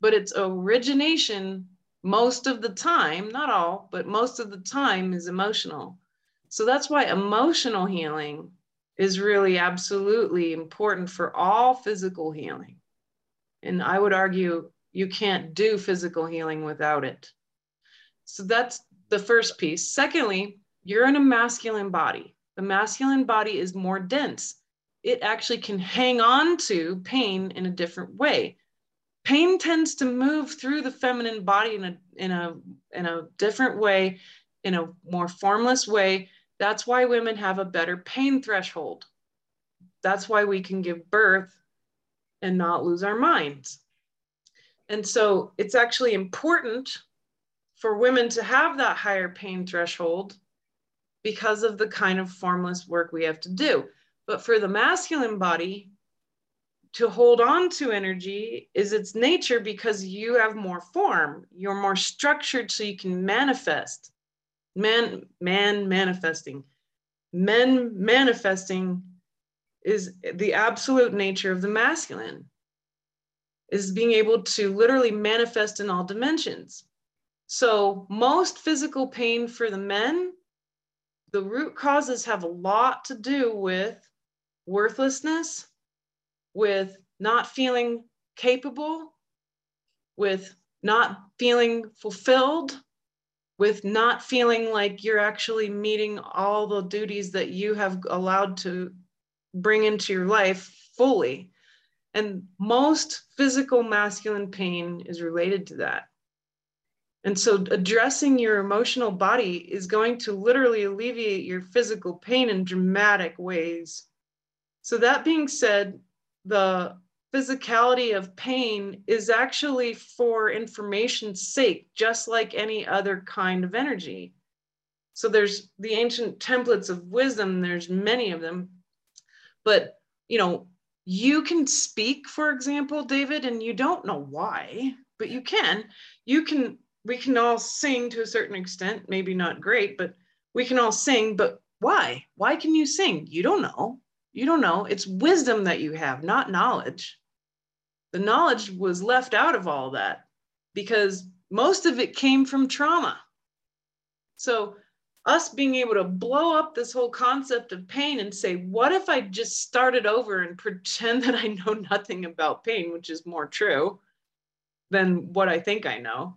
But its origination most of the time, not all, but most of the time is emotional. So that's why emotional healing is really absolutely important for all physical healing. And I would argue you can't do physical healing without it. So that's the first piece. Secondly, you're in a masculine body. The masculine body is more dense. It actually can hang on to pain in a different way pain tends to move through the feminine body in a in a in a different way in a more formless way. That's why women have a better pain threshold. That's why we can give birth and not lose our minds. And so it's actually important for women to have that higher pain threshold because of the kind of formless work we have to do. But for the masculine body to hold on to energy is its nature because you have more form. You're more structured so you can manifest. Man man manifesting. Men manifesting is the absolute nature of the masculine is being able to literally manifest in all dimensions. So most physical pain for the men the root causes have a lot to do with worthlessness with not feeling capable, with not feeling fulfilled, with not feeling like you're actually meeting all the duties that you have allowed to bring into your life fully. And most physical masculine pain is related to that. And so addressing your emotional body is going to literally alleviate your physical pain in dramatic ways. So, that being said, the physicality of pain is actually for information's sake, just like any other kind of energy. So there's the ancient templates of wisdom, there's many of them. But, you know, you can speak, for example, David, and you don't know why, but you can. You can, we can all sing to a certain extent, maybe not great, but we can all sing, but why? Why can you sing? You don't know. You don't know. It's wisdom that you have, not knowledge. The knowledge was left out of all that because most of it came from trauma. So, us being able to blow up this whole concept of pain and say, what if I just started over and pretend that I know nothing about pain, which is more true than what I think I know,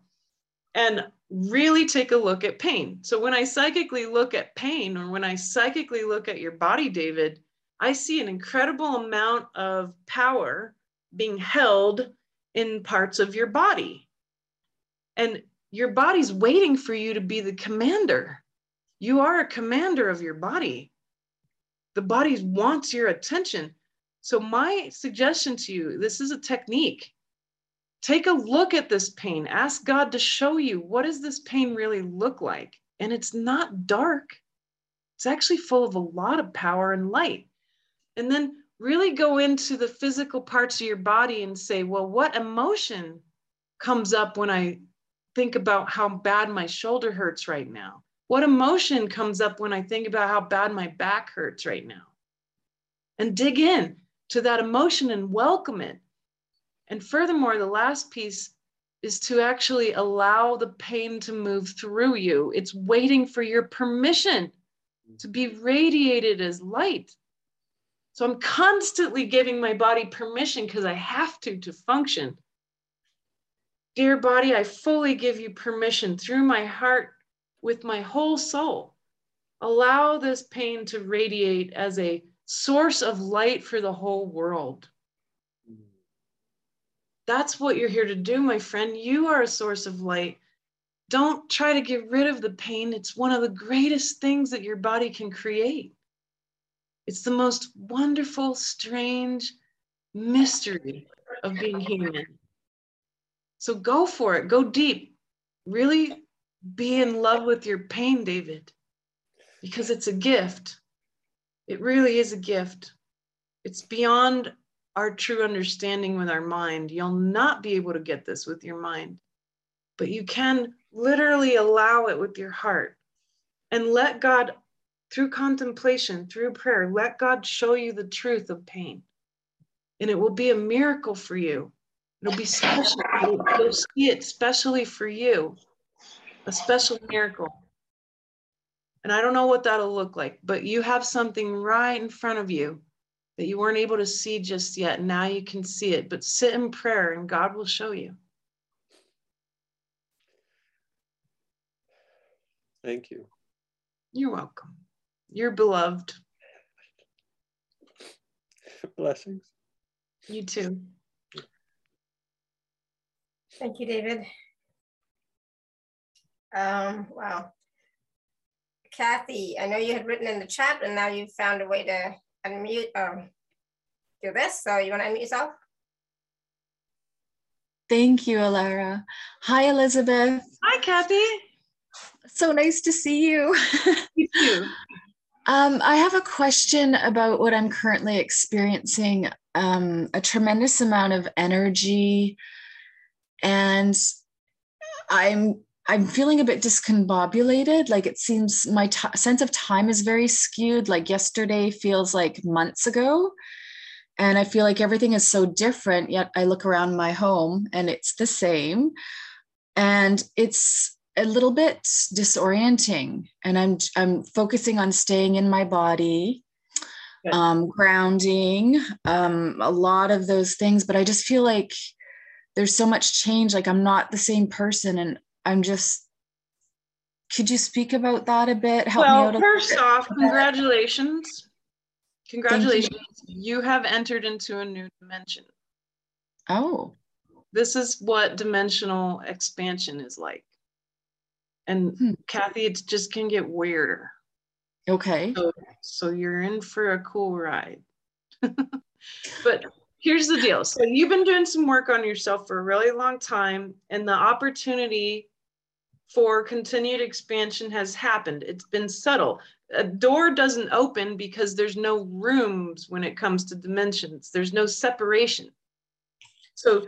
and really take a look at pain. So, when I psychically look at pain or when I psychically look at your body, David, I see an incredible amount of power being held in parts of your body. And your body's waiting for you to be the commander. You are a commander of your body. The body wants your attention. So, my suggestion to you this is a technique. Take a look at this pain. Ask God to show you what does this pain really look like? And it's not dark. It's actually full of a lot of power and light. And then really go into the physical parts of your body and say, well, what emotion comes up when I think about how bad my shoulder hurts right now? What emotion comes up when I think about how bad my back hurts right now? And dig in to that emotion and welcome it. And furthermore, the last piece is to actually allow the pain to move through you. It's waiting for your permission to be radiated as light. So I'm constantly giving my body permission because I have to to function. Dear body, I fully give you permission through my heart with my whole soul. Allow this pain to radiate as a source of light for the whole world. That's what you're here to do, my friend. You are a source of light. Don't try to get rid of the pain. It's one of the greatest things that your body can create. It's the most wonderful, strange mystery of being human. So go for it, go deep. Really be in love with your pain, David, because it's a gift. It really is a gift. It's beyond our true understanding with our mind. You'll not be able to get this with your mind, but you can literally allow it with your heart and let God, through contemplation, through prayer, let God show you the truth of pain. And it will be a miracle for you. It'll be special. You'll see it specially for you, a special miracle. And I don't know what that'll look like, but you have something right in front of you that you weren't able to see just yet. Now you can see it, but sit in prayer and God will show you. Thank you. You're welcome. You're beloved. Blessings. You too. Thank you, David. Um, wow. Kathy, I know you had written in the chat and now you've found a way to unmute, um, do this. So you want to unmute yourself? Thank you, Alara. Hi, Elizabeth. Hi, Kathy. So nice to see you. You too. um, I have a question about what I'm currently experiencing um, a tremendous amount of energy, and I'm I'm feeling a bit discombobulated. Like it seems my t- sense of time is very skewed. Like yesterday feels like months ago. And I feel like everything is so different. Yet I look around my home and it's the same. And it's a little bit disorienting. And I'm I'm focusing on staying in my body, um, grounding, um, a lot of those things. But I just feel like there's so much change. Like I'm not the same person. And I'm just, could you speak about that a bit? Help well, first bit. off, congratulations. Congratulations. You. you have entered into a new dimension. Oh. This is what dimensional expansion is like. And hmm. Kathy, it just can get weirder. Okay. So, so you're in for a cool ride. but here's the deal. So you've been doing some work on yourself for a really long time, and the opportunity for continued expansion has happened. It's been subtle. A door doesn't open because there's no rooms when it comes to dimensions, there's no separation. So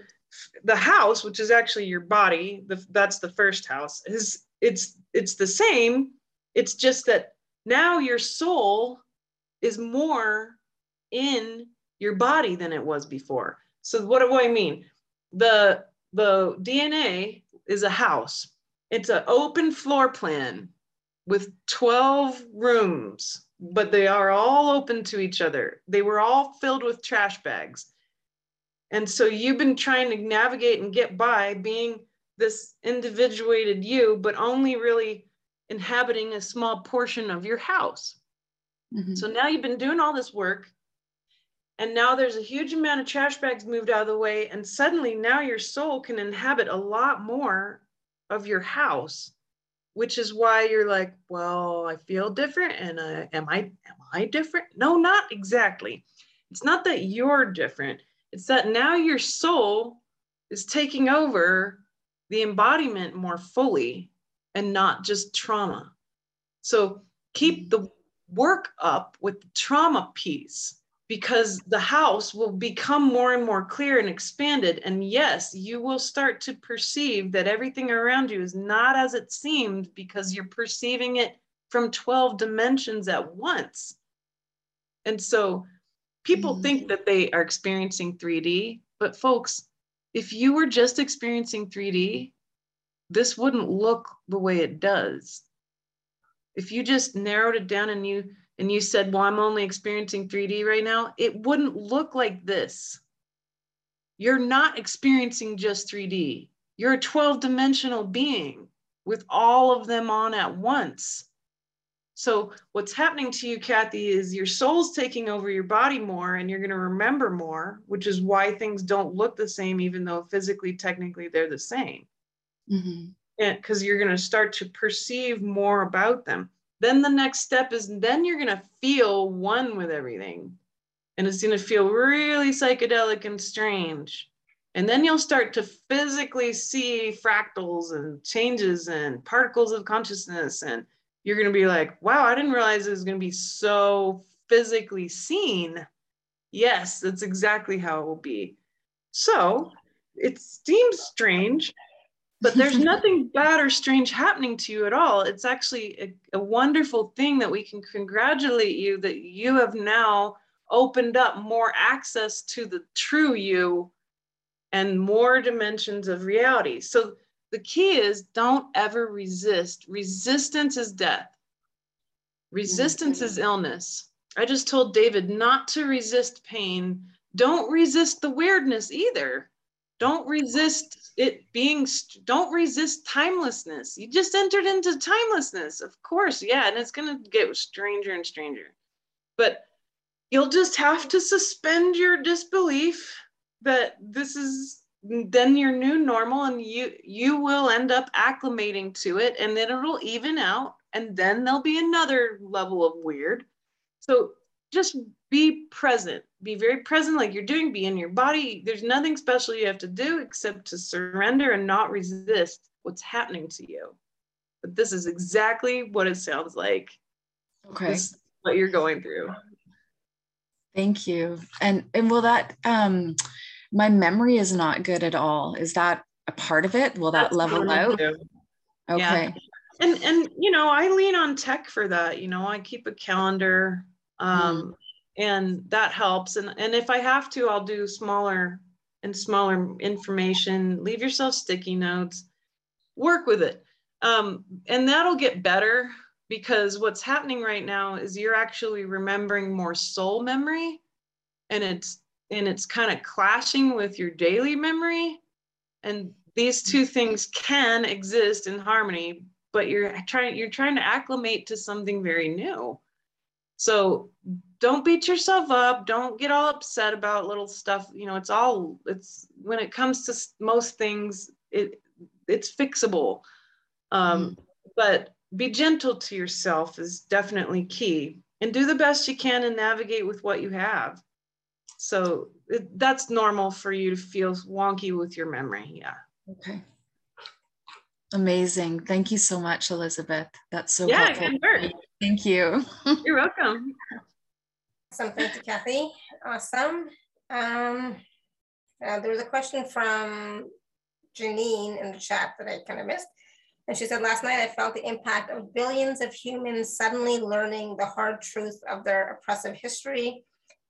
the house, which is actually your body, the, that's the first house, is it's it's the same. It's just that now your soul is more in your body than it was before. So what do I mean? The the DNA is a house it's an open floor plan with 12 rooms, but they are all open to each other. They were all filled with trash bags. And so you've been trying to navigate and get by being this individuated you, but only really inhabiting a small portion of your house. Mm-hmm. So now you've been doing all this work, and now there's a huge amount of trash bags moved out of the way, and suddenly now your soul can inhabit a lot more of your house which is why you're like well i feel different and uh, am i am i different no not exactly it's not that you're different it's that now your soul is taking over the embodiment more fully and not just trauma so keep the work up with the trauma piece because the house will become more and more clear and expanded. And yes, you will start to perceive that everything around you is not as it seemed because you're perceiving it from 12 dimensions at once. And so people mm-hmm. think that they are experiencing 3D, but folks, if you were just experiencing 3D, this wouldn't look the way it does. If you just narrowed it down and you and you said, well, I'm only experiencing 3D right now, it wouldn't look like this. You're not experiencing just 3D. You're a 12 dimensional being with all of them on at once. So, what's happening to you, Kathy, is your soul's taking over your body more and you're going to remember more, which is why things don't look the same, even though physically, technically, they're the same. Mm-hmm. Because you're going to start to perceive more about them then the next step is then you're going to feel one with everything and it's going to feel really psychedelic and strange and then you'll start to physically see fractals and changes and particles of consciousness and you're going to be like wow i didn't realize it was going to be so physically seen yes that's exactly how it will be so it seems strange but there's nothing bad or strange happening to you at all. It's actually a, a, wonderful thing that we can congratulate you that you have now opened up more access to the true you and more dimensions of reality. So the key is don't ever resist. Resistance is death. Resistance is illness. I just told David not to resist pain. Don't resist the weirdness either don't resist it being don't resist timelessness you just entered into timelessness of course yeah and it's going to get stranger and stranger but you'll just have to suspend your disbelief that this is then your new normal and you you will end up acclimating to it and then it'll even out and then there'll be another level of weird. So just be present. Be very present like you're doing be in your body. There's nothing special you have to do except to surrender and not resist what's happening to you. But this is exactly what it sounds like. Okay. What you're going through. Thank you. And and will that um my memory is not good at all. Is that a part of it? Will that That's level out? okay yeah. and and you know i lean on tech for that. You know i keep a calendar um mm and that helps. And and if i have to i'll do smaller and smaller information leave yourself sticky notes work with it. Um, and that'll get better because what's happening right now is you're actually remembering more soul memory and it's and it's kind of clashing with your daily memory and these two things can exist in harmony but you're trying you're trying to acclimate to something very new so don't beat yourself up. Don't get all upset about little stuff. You know, it's all it's when it comes to most things, it it's fixable. Um, mm. But be gentle to yourself is definitely key, and do the best you can and navigate with what you have. So it, that's normal for you to feel wonky with your memory. Yeah. Okay. Amazing. Thank you so much, Elizabeth. That's so yeah, helpful. Thank you. You're welcome. Awesome. Thank you, Kathy. Awesome. Um, uh, there was a question from Janine in the chat that I kind of missed. And she said, last night I felt the impact of billions of humans suddenly learning the hard truth of their oppressive history,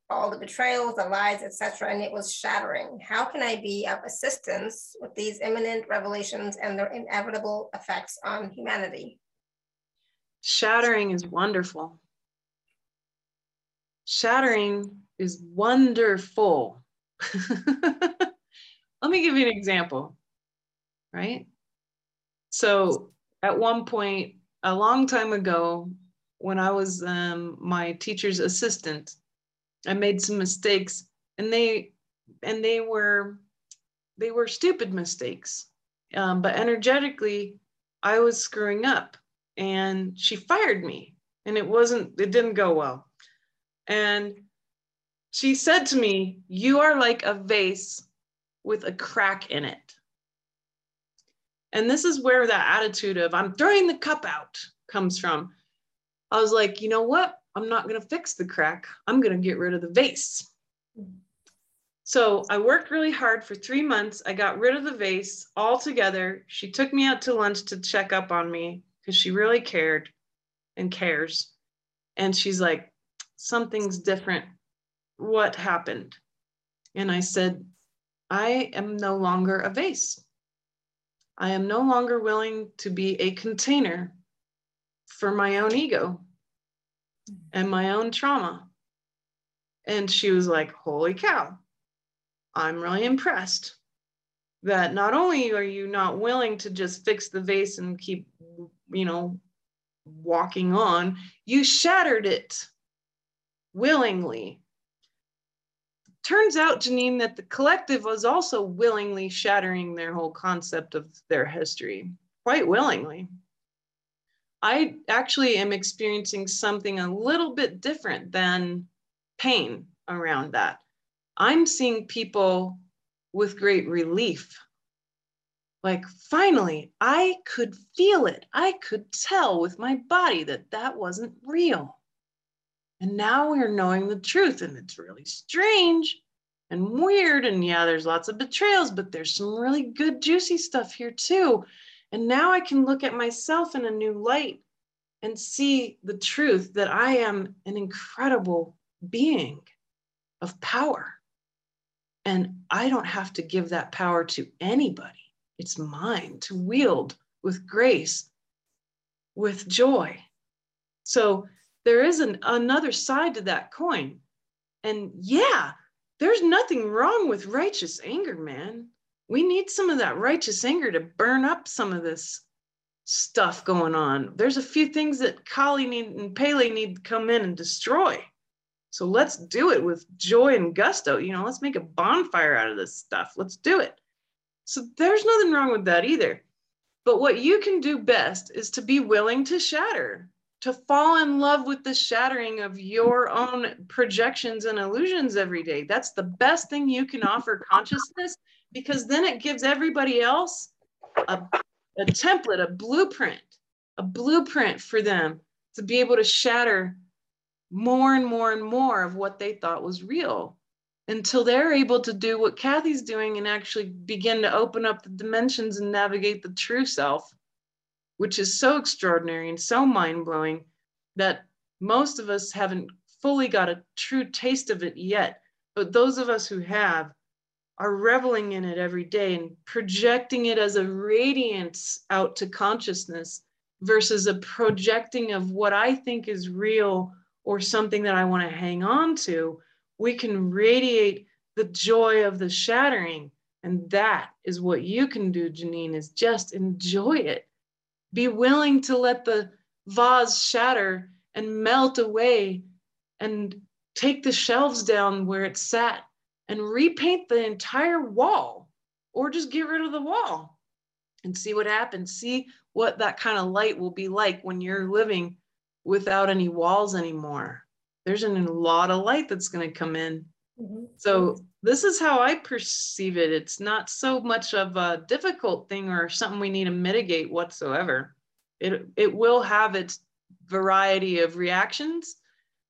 all the betrayals, the lies, etc., and it was shattering. How can I be of assistance with these imminent revelations and their inevitable effects on humanity? Shattering is wonderful. Shattering is wonderful. Let me give you an example, right? So, at one point, a long time ago, when I was um, my teacher's assistant, I made some mistakes, and they and they were they were stupid mistakes, um, but energetically, I was screwing up and she fired me and it wasn't it didn't go well. And she said to me you are like a vase with a crack in it. And this is where that attitude of i'm throwing the cup out comes from. I was like you know what I'm not going to fix the crack. I'm going to get rid of the vase. So I worked really hard for three months. I got rid of the vase altogether. She took me out to lunch to check up on me because she really cared and cares. And she's like, something's different. What happened? And I said, I am no longer a vase. I am no longer willing to be a container for my own ego and my own trauma. And she was like, Holy cow, I'm really impressed that not only are you not willing to just fix the vase and keep, you know, walking on, you shattered it willingly. Turns out, Janine, that the collective was also willingly shattering their whole concept of their history, quite willingly. I actually am experiencing something a little bit different than pain around that. I'm seeing people with great relief. Like, finally, I could feel it. I could tell with my body that that wasn't real. And now we're knowing the truth, and it's really strange and weird. And yeah, there's lots of betrayals, but there's some really good, juicy stuff here too. And now I can look at myself in a new light and see the truth that I am an incredible being of power. And I don't have to give that power to anybody. It's mine to wield with grace, with joy. So there is an, another side to that coin. And yeah, there's nothing wrong with righteous anger, man we need some of that righteous anger to burn up some of this stuff going on. There's a few things that Kali need and Pele need to come in and destroy. So let's do it with joy and gusto. You know, let's make a bonfire out of this stuff. Let's do it. So there's nothing wrong with that either. But what you can do best is to be willing to shatter, to fall in love with the shattering of your own projections and illusions every day. That's the best thing you can offer consciousness because then it gives everybody else a, a template, a blueprint, a blueprint for them to be able to shatter more and more and more of what they thought was real until they're able to do what Kathy's doing and actually begin to open up the dimensions and navigate the true self, which is so extraordinary and so mind blowing that most of us haven't fully got a true taste of it yet. But those of us who have are reveling in it every day and projecting it as a radiance out to consciousness versus a projecting of what I think is real or something that I want to hang on to, we can radiate the joy of the shattering. And that is what you can do, Janine, is just enjoy it. Be willing to let the vase shatter and melt away and take the shelves down where it sat and repaint the entire wall or just get rid of the wall and see what happens. See what that kind of light will be like when you're living without any walls anymore. There's a lot of light that's going to come in. Mm-hmm. So, this is how I perceive it. It's not so much of a difficult thing or something we need to mitigate whatsoever. It, it will have its variety of reactions,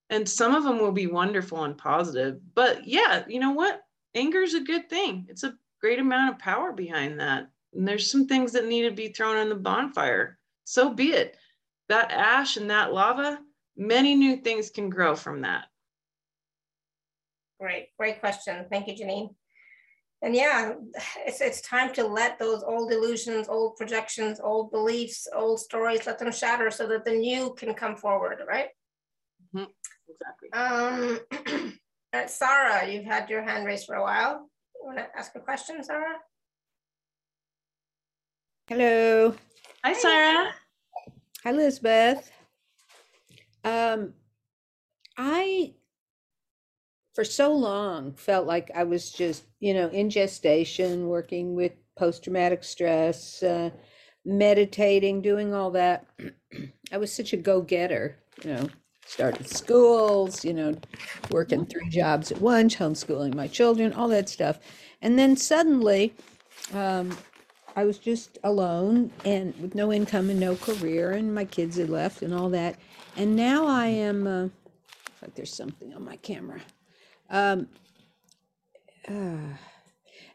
and some of them will be wonderful and positive but yeah you know what? Anger is a good thing. It's a great amount of power behind that. And there's some things that need to be thrown on the bonfire. So be it. That ash and that lava many new things can grow from that. Great great question. Thank you janine. And yeah it's, it's time to let those old illusions old projections old beliefs old stories let them shatter so that the new can come forward right? Mm-hmm. Exactly. Um, uh, Sarah, you've had your hand raised for a while. You want to ask a question, Sarah? Hello. Hi, Sarah. Hi, Elizabeth. Um, I, for so long, felt like I was just, you know, in gestation, working with post traumatic stress, uh, meditating, doing all that. I was such a go getter, you know, started schools, you know, working three jobs at once, homeschooling my children, all that stuff. And then suddenly, um, I was just alone and with no income and no career, and my kids had left and all that. And now I am uh, like there's something on my camera. Um, uh,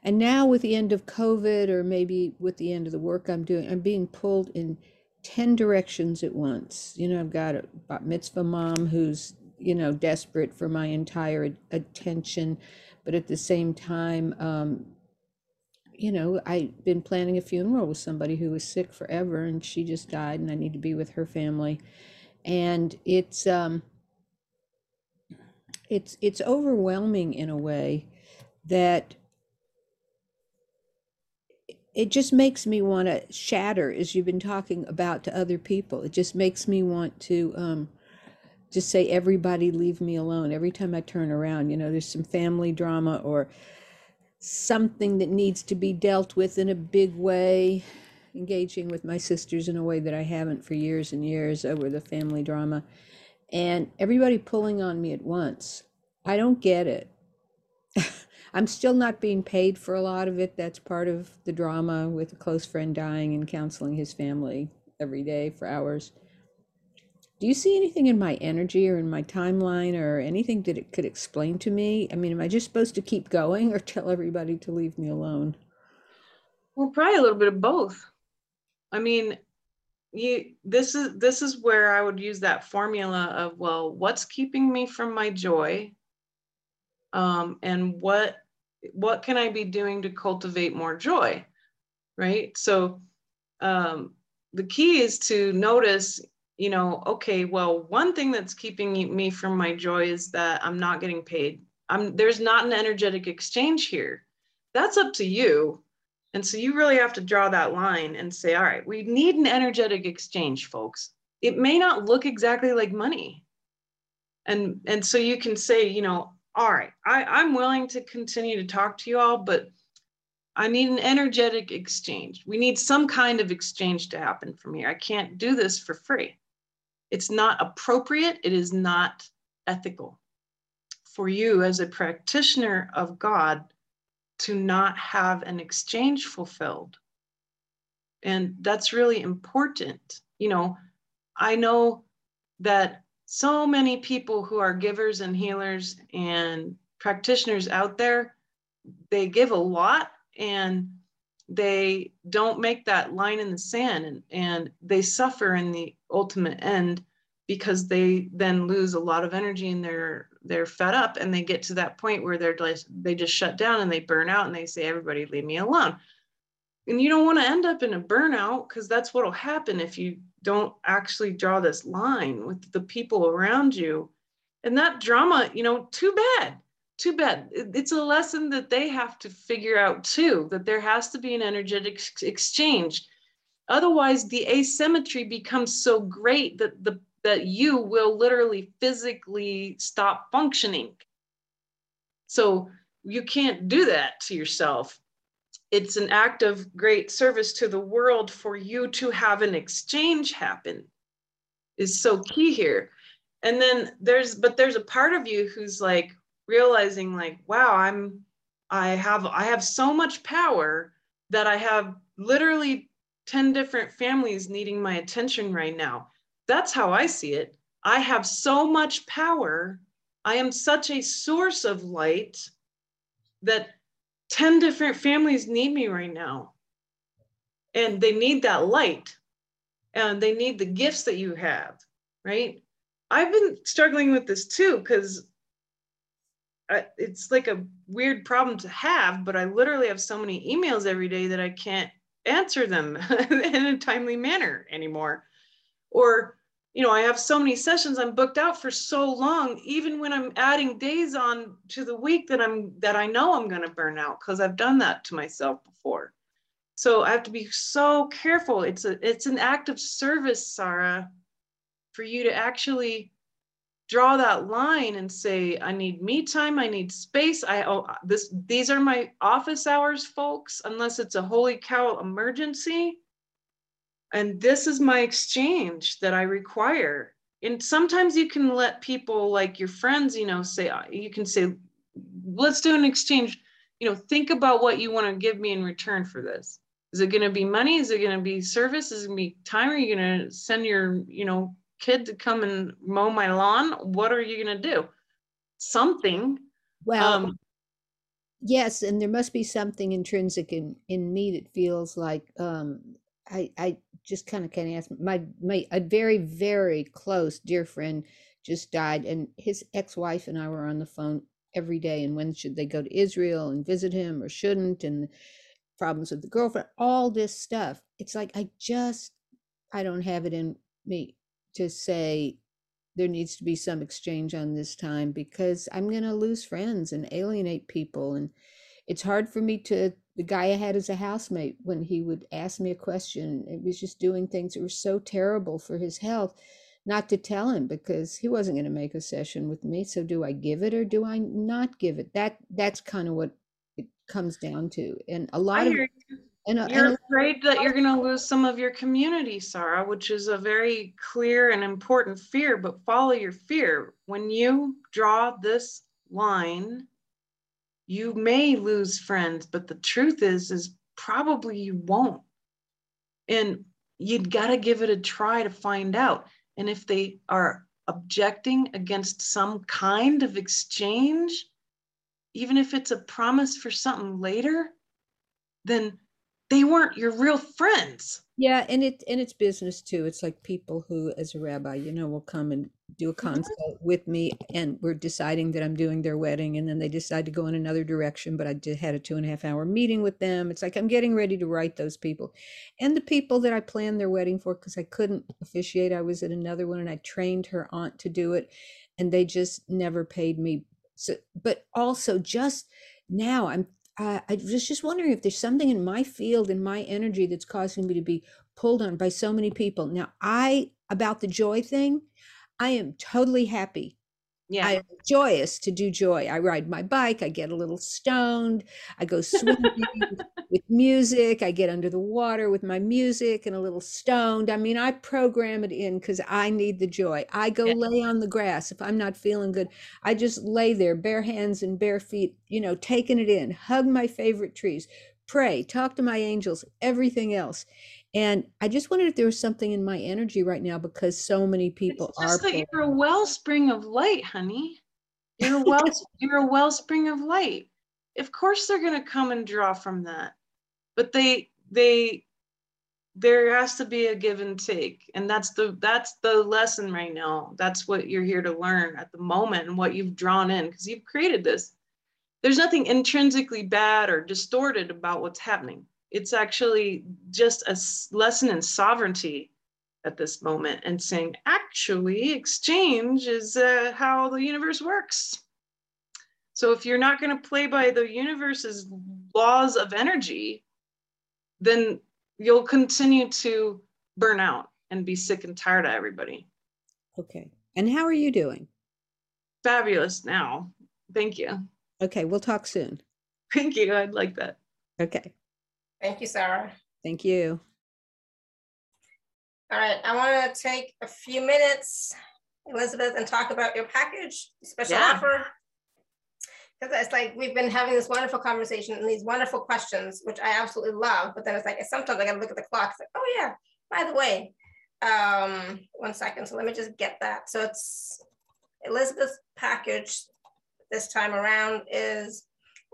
and now with the end of COVID, or maybe with the end of the work I'm doing, I'm being pulled in 10 directions at once. You know, I've got a bat mitzvah mom who's, you know, desperate for my entire attention, but at the same time, um, you know, I've been planning a funeral with somebody who was sick forever and she just died and I need to be with her family. And it's um it's it's overwhelming in a way that it just makes me want to shatter as you've been talking about to other people. It just makes me want to um, just say everybody leave me alone. Every time i turn around you know there's some family drama or something that needs to be dealt with in a big way. Engaging with my sisters in a way that i haven't for years and years over the family drama. And everybody pulling on me at once. I don't get it I'm still not being paid for a lot of it. That's part of the drama with a close friend dying and counseling his family every day for hours. Do you see anything in my energy or in my timeline or anything that it could explain to me? I mean, am I just supposed to keep going or tell everybody to leave me alone? Well, probably a little bit of both. I mean, you this is this is where I would use that formula of well, what's keeping me from my joy? Um, and what what can I be doing to cultivate more joy? Right. So um, the key is to notice, you know, okay, well, one thing that's keeping me from my joy is that I'm not getting paid. I'm there's not an energetic exchange here. That's up to you. And so you really have to draw that line and say, all right, we need an energetic exchange, folks. It may not look exactly like money. And and so you can say, you know, all right, I, I'm willing to continue to talk to you all, but I need an energetic exchange. We need some kind of exchange to happen from here. I can't do this for free. It's not appropriate. It is not ethical for you as a practitioner of God to not have an exchange fulfilled. And that's really important. You know, I know that so many people who are givers and healers and practitioners out there they give a lot and they don't make that line in the sand and, and they suffer in the ultimate end because they then lose a lot of energy and they're they're fed up and they get to that point where they're just they just shut down and they burn out and they say everybody leave me alone. And you don't want to end up in a burnout because that's what will happen if you don't actually draw this line with the people around you. And that drama you know too bad too bad. It's a lesson that they have to figure out too that there has to be an energetic exchange. Otherwise the asymmetry becomes so great that the that you will literally physically stop functioning. So you can't do that to yourself it's an act of great service to the world for you to have an exchange happen is so key here. And then there's but there's a part of you who's like realizing like wow i'm i have i have so much power that i have literally 10 different families needing my attention right now. That's how i see it. I have so much power. I am such a source of light that 10 different families need me right now. And they need that light and they need the gifts that you have, right? I've been struggling with this too because it's like a weird problem to have, but I literally have so many emails every day that I can't answer them in a timely manner anymore. Or you know, I have so many sessions, I'm booked out for so long, even when I'm adding days on to the week that I'm that I know I'm gonna burn out because I've done that to myself before. So I have to be so careful. It's a it's an act of service, Sarah, for you to actually draw that line and say, I need me time, I need space. I oh this these are my office hours, folks, unless it's a holy cow emergency and this is my exchange that i require. And sometimes you can let people like your friends you know say uh, you can say let's do an exchange. You know think about what you want to give me in return for this. Is it going to be money? Is it going to be service? Is it going to be time? Are you going to send your you know kid to come and mow my lawn, what are you going to do? Something. Well, um, yes, and there must be something intrinsic in in me that feels like um, I I just kind of can't ask my my a very very close dear friend just died, and his ex wife and I were on the phone every day. And when should they go to Israel and visit him or shouldn't? And problems with the girlfriend, all this stuff. It's like I just I don't have it in me to say there needs to be some exchange on this time because I'm going to lose friends and alienate people. And it's hard for me to, the guy I had as a housemate, when he would ask me a question, it was just doing things that were so terrible for his health, not to tell him because he wasn't going to make a session with me. So do I give it or do I not give it? That that's kind of what it comes down to. And a lot I of and, uh, you're and, afraid that you're going to lose some of your community, Sarah, which is a very clear and important fear, but follow your fear. When you draw this line, you may lose friends, but the truth is, is probably you won't. And you'd got to give it a try to find out. And if they are objecting against some kind of exchange, even if it's a promise for something later, then they weren't your real friends yeah and it and it's business too it's like people who as a rabbi you know will come and do a mm-hmm. consult mm-hmm. with me and we're deciding that i'm doing their wedding and then they decide to go in another direction but i did had a two and a half hour meeting with them it's like i'm getting ready to write those people and the people that i planned their wedding for because i couldn't officiate i was at another one and i trained her aunt to do it and they just never paid me so but also just now i'm uh, I was just wondering if there's something in my field, in my energy, that's causing me to be pulled on by so many people. Now, I, about the joy thing, I am totally happy yeah. I'm joyous to do joy. I ride my bike, I get a little stoned, I go swimming with music, I get under the water with my music and a little stoned. I mean, I program it in because I need the joy. I go yeah. lay on the grass if I'm not feeling good. I just lay there, bare hands and bare feet, you know, taking it in, hug my favorite trees, pray, talk to my angels, everything else. And I just wondered if there was something in my energy right now because so many people it's just are. That you're a wellspring of light, honey. You're a well, you're a wellspring of light. Of course, they're going to come and draw from that, but they they there has to be a give and take, and that's the that's the lesson right now. That's what you're here to learn at the moment, and what you've drawn in because you've created this. There's nothing intrinsically bad or distorted about what's happening it's actually just a lesson in sovereignty at this moment and saying actually exchange is uh, how the universe works. So if you're not going to play by the universe's laws of energy then you'll continue to burn out and be sick and tired of everybody. Okay. And how are you doing? Fabulous now. Thank you. Okay we'll talk soon. Thank you. I'd like that. Okay Thank you, Sarah. Thank you. All right, I want to take a few minutes, Elizabeth, and talk about your package, special yeah. offer. Because it's like we've been having this wonderful conversation and these wonderful questions, which I absolutely love. But then it's like sometimes I got to look at the clock. It's like, oh yeah, by the way, um, one second. So let me just get that. So it's Elizabeth's package this time around is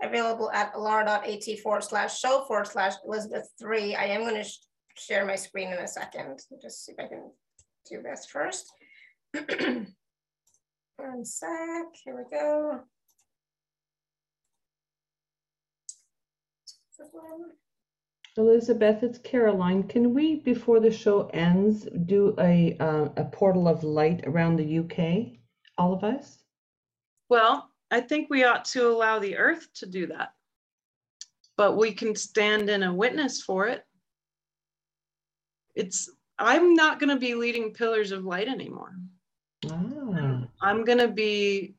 available at alara.at forward slash show forward slash Elizabeth three. I am going to sh share my screen in a second. Just see if I can do this first. One sec, here we go. Elizabeth, it's Caroline. Can we, before the show ends, do a uh, a portal of light around the UK, all of us? Well, I think we ought to allow the earth to do that. But we can stand in a witness for it. It's I'm not going to be leading pillars of light anymore. Ah. I'm going to be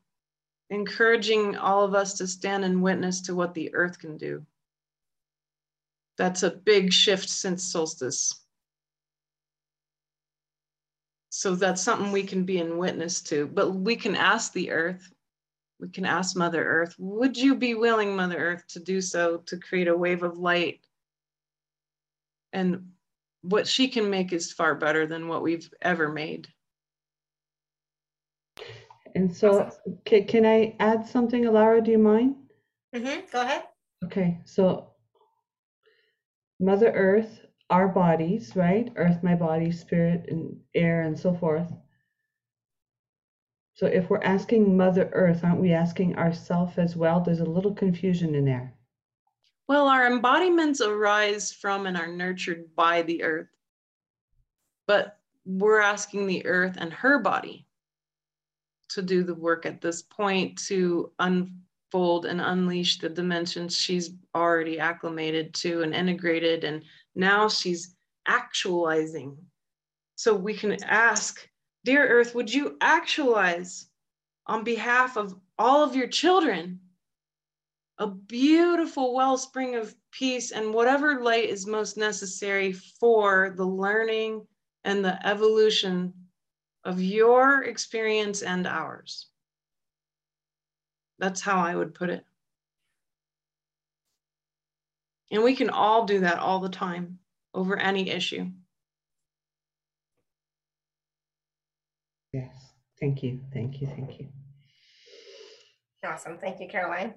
encouraging all of us to stand and witness to what the earth can do. That's a big shift since solstice. So that's something we can be in witness to, but we can ask the earth we can ask Mother Earth, would you be willing, Mother Earth, to do so to create a wave of light? And what she can make is far better than what we've ever made. And so, awesome. can, can I add something, Alara? Do you mind? Mm-hmm. Go ahead. Okay, so Mother Earth, our bodies, right? Earth, my body, spirit, and air, and so forth. So if we're asking Mother Earth, aren't we asking ourself as well? There's a little confusion in there. Well, our embodiments arise from and are nurtured by the earth. But we're asking the earth and her body to do the work at this point to unfold and unleash the dimensions she's already acclimated to and integrated. And now she's actualizing. So we can ask, Dear Earth, would you actualize on behalf of all of your children a beautiful wellspring of peace and whatever light is most necessary for the learning and the evolution of your experience and ours. That's how I would put it. And we can all do that all the time over any issue. Yes. Thank you. Thank you. Thank you. Awesome. Thank you, Caroline.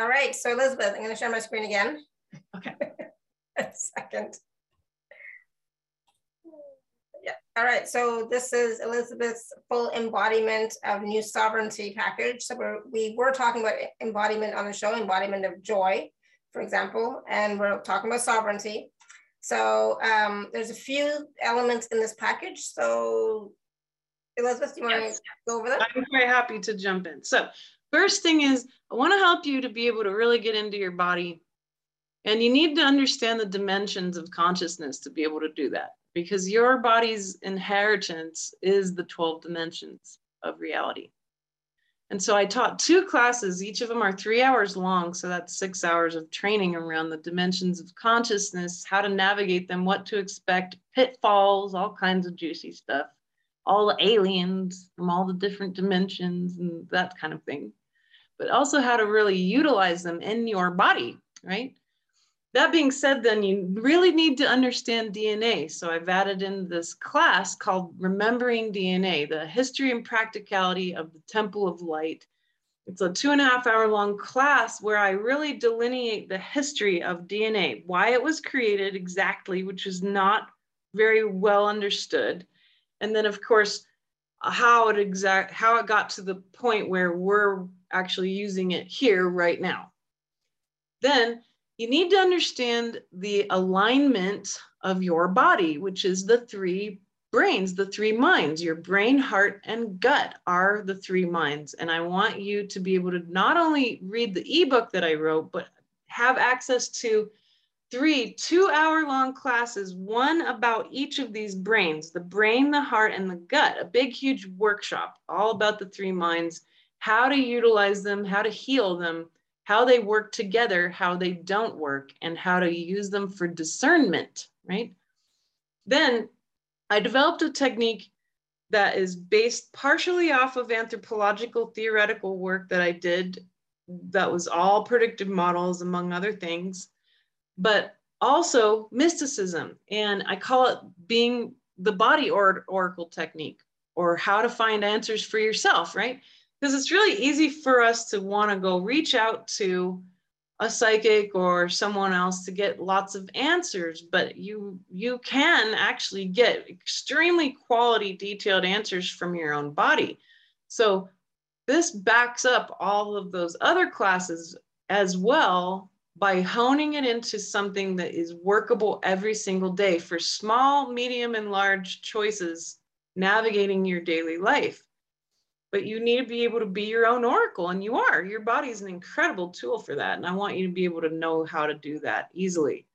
All right. So Elizabeth, I'm going to share my screen again. Okay. A second. Yeah. All right. So this is Elizabeth's full embodiment of new sovereignty package. So we're, we were talking about embodiment on the show, embodiment of joy, for example, and we're talking about sovereignty. So um, there's a few elements in this package. So Elizabeth, do you want yes. to go over that? I'm very happy to jump in. So first thing is I want to help you to be able to really get into your body. And you need to understand the dimensions of consciousness to be able to do that because your body's inheritance is the 12 dimensions of reality. And so I taught two classes, each of them are three hours long. So that's six hours of training around the dimensions of consciousness, how to navigate them, what to expect, pitfalls, all kinds of juicy stuff, all the aliens from all the different dimensions and that kind of thing, but also how to really utilize them in your body, right? that being said, then you really need to understand DNA. So I've added in this class called Remembering DNA, the history and practicality of the Temple of Light. It's a two and a half hour long class where I really delineate the history of DNA, why it was created exactly, which is not very well understood. And then of course, how it exact how it got to the point where we're actually using it here right now. Then you need to understand the alignment of your body, which is the three brains, the three minds. Your brain, heart, and gut are the three minds. And I want you to be able to not only read the ebook that I wrote, but have access to three two hour long classes, one about each of these brains the brain, the heart, and the gut, a big, huge workshop all about the three minds, how to utilize them, how to heal them how they work together, how they don't work, and how to use them for discernment, right? Then I developed a technique that is based partially off of anthropological theoretical work that I did that was all predictive models, among other things, but also mysticism. And I call it being the body or oracle technique or how to find answers for yourself, right? because it's really easy for us to want to go reach out to a psychic or someone else to get lots of answers but you you can actually get extremely quality detailed answers from your own body so this backs up all of those other classes as well by honing it into something that is workable every single day for small medium and large choices navigating your daily life. But you need to be able to be your own oracle and you are. Your body is an incredible tool for that and i want you to be able to know how to do that easily.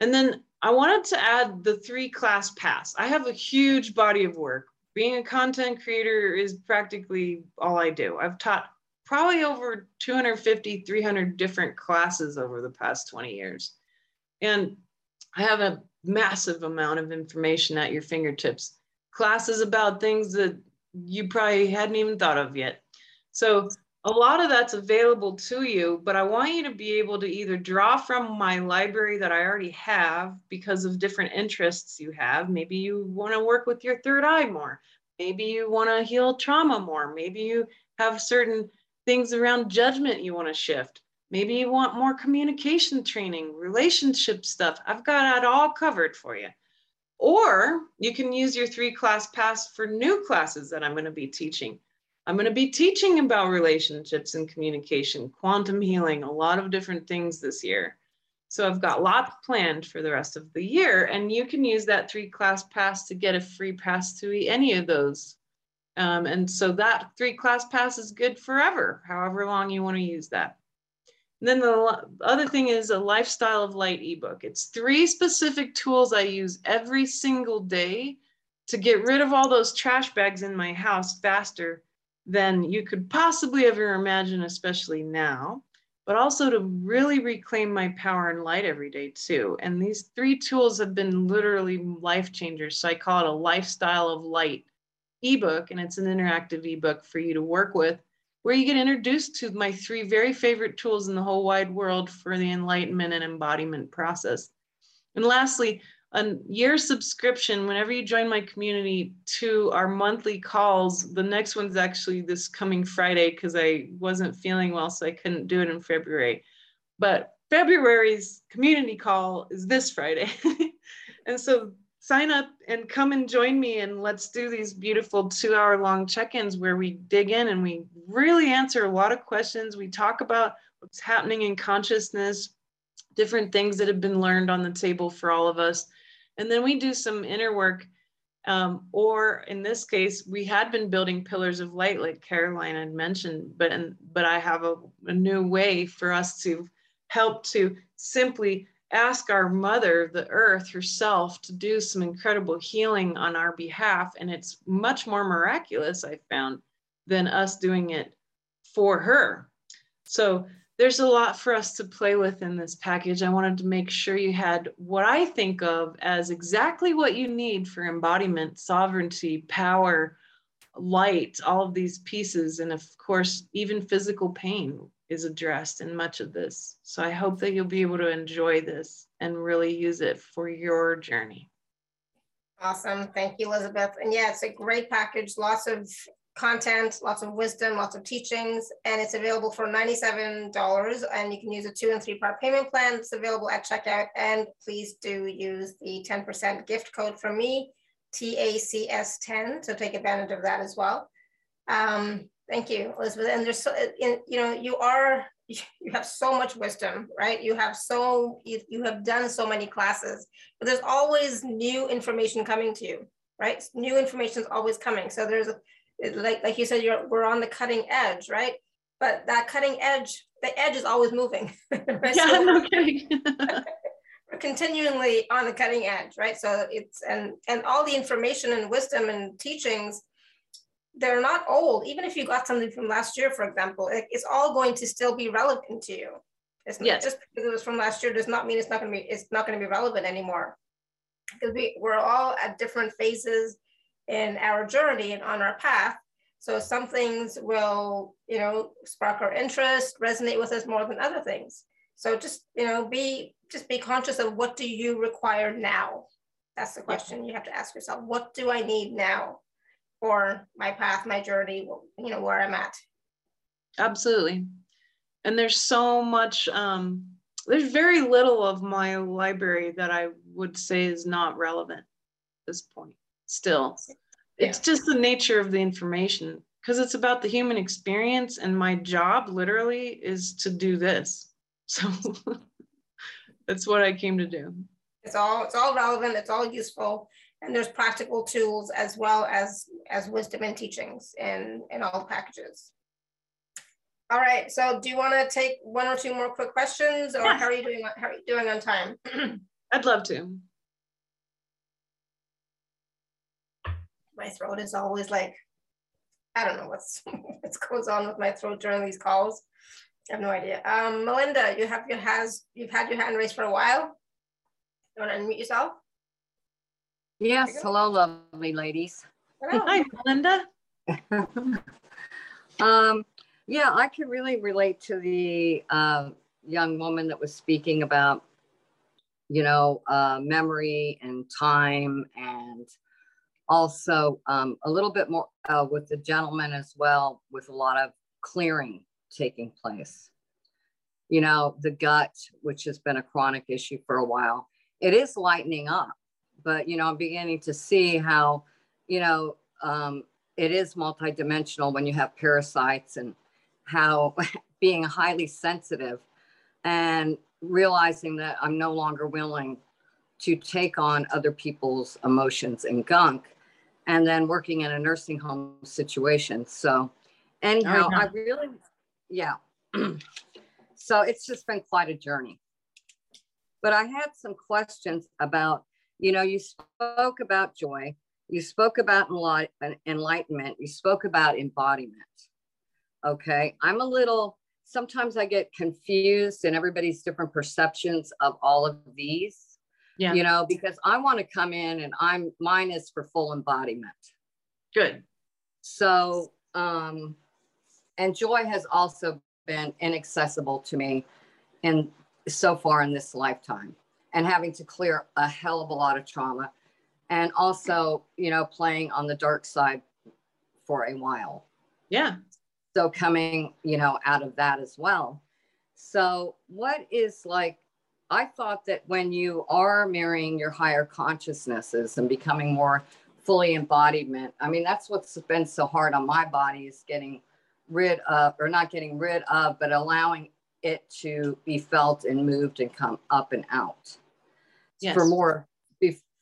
And then i wanted to add the three class pass i have a huge body of work. Being a content creator is practically all i do. I've taught probably over 250 300 different classes over the past 20 years and i have a massive amount of information at your fingertips classes about things that you probably hadn't even thought of yet. So a lot of that's available to you, but I want you to be able to either draw from my library that I already have because of different interests you have. Maybe you want to work with your third eye more. Maybe you want to heal trauma more. Maybe you have certain things around judgment you want to shift. Maybe you want more communication training, relationship stuff. I've got it all covered for you. Or you can use your three class pass for new classes that I'm going to be teaching. I'm going to be teaching about relationships and communication, quantum healing, a lot of different things this year. So I've got lots planned for the rest of the year, and you can use that three class pass to get a free pass to any of those. Um, and so that three class pass is good forever, however long you want to use that. And then the other thing is a lifestyle of light ebook. It's three specific tools I use every single day to get rid of all those trash bags in my house faster than you could possibly ever imagine, especially now, but also to really reclaim my power and light every day too. And these three tools have been literally life changers. So I call it a lifestyle of light ebook, and it's an interactive ebook for you to work with where you get introduced to my three very favorite tools in the whole wide world for the enlightenment and embodiment process. And lastly, a year subscription whenever you join my community to our monthly calls. The next one's actually this coming Friday because I wasn't feeling well, so I couldn't do it in February. But February's community call is this Friday. and so sign up and come and join me and let's do these beautiful two hour long check-ins where we dig in and we really answer a lot of questions. We talk about what's happening in consciousness different things that have been learned on the table for all of us. And then we do some inner work um, or in this case we had been building pillars of light like caroline had mentioned but but i have a, a new way for us to help to simply ask our mother, the earth herself, to do some incredible healing on our behalf. And it's much more miraculous, I found, than us doing it for her. So there's a lot for us to play with in this package. I wanted to make sure you had what I think of as exactly what you need for embodiment, sovereignty, power, light, all of these pieces. And of course, even physical pain is addressed in much of this. So I hope that you'll be able to enjoy this and really use it for your journey. Awesome. Thank you, Elizabeth. And yeah, it's a great package, lots of content, lots of wisdom, lots of teachings, and it's available for $97. And you can use a two and three part payment plan. It's available at checkout. And please do use the 10% gift code from me, TACS10, to take advantage of that as well. Um, Thank you, Elizabeth. And there's so, you know, you are, you have so much wisdom, right? You have so, you, you have done so many classes, but there's always new information coming to you, right? New information is always coming. So there's, like, like you said, you're, we're on the cutting edge, right? But that cutting edge, the edge is always moving. right? Yeah, so no kidding. we're continually on the cutting edge, right? So it's, and, and all the information and wisdom and teachings they're not old. Even if you got something from last year, for example, it, it's all going to still be relevant to you. It's yes. just because it was from last year does not mean it's not going to be it's not going to be relevant anymore. Because we we're all at different phases in our journey and on our path. So some things will, you know, spark our interest, resonate with us more than other things. So just, you know, be just be conscious of what do you require now? That's the question you have to ask yourself. What do I need now? For my path, my journey, you know, where I'm at. Absolutely. And there's so much, um, there's very little of my library that I would say is not relevant at this point still. Yeah. It's just the nature of the information because it's about the human experience and my job literally is to do this. So that's what I came to do. It's all it's all relevant, it's all useful and there's practical tools as well as as wisdom and teachings in in all packages. All right so do you want to take one or two more quick questions or how are you doing how are you doing on time? I'd love to. My throat is always like i don't know what's what goes on with my throat during these calls. I have no idea. Um melinda you have your has you've had your hand raised for a while. You want to unmute yourself Yes, hello, lovely ladies. Hello. Hi, Linda. um, yeah, I could really relate to the uh, young woman that was speaking about, you know, uh, memory and time and Also, um, a little bit more uh, with the gentleman as well, with a lot of clearing taking place. You know, the gut, which has been a chronic issue for a while, it is lightening up. But, you know, I'm beginning to see how, you know, um, it is multidimensional when you have parasites and how being highly sensitive and realizing that I'm no longer willing to take on other people's emotions and gunk and then working in a nursing home situation. So anyhow, I really, yeah. so it's just been quite a journey. But I had some questions about, you know, you spoke about joy, you spoke about enlightenment, you spoke about embodiment. Okay. I'm a little, sometimes I get confused in everybody's different perceptions of all of these. Yeah. You know, because I want to come in and I'm mine is for full embodiment. Good. So, um, and joy has also been inaccessible to me in so far in this lifetime and having to clear a hell of a lot of trauma. And also you know playing on the dark side for a while. Yeah. So coming you know out of that as well. So what is like i thought that when you are marrying your higher consciousnesses and becoming more fully embodiment i mean that's what's been so hard on my body is getting rid of, or not getting rid of, but allowing it to be felt and moved and come up and out. Yes. for more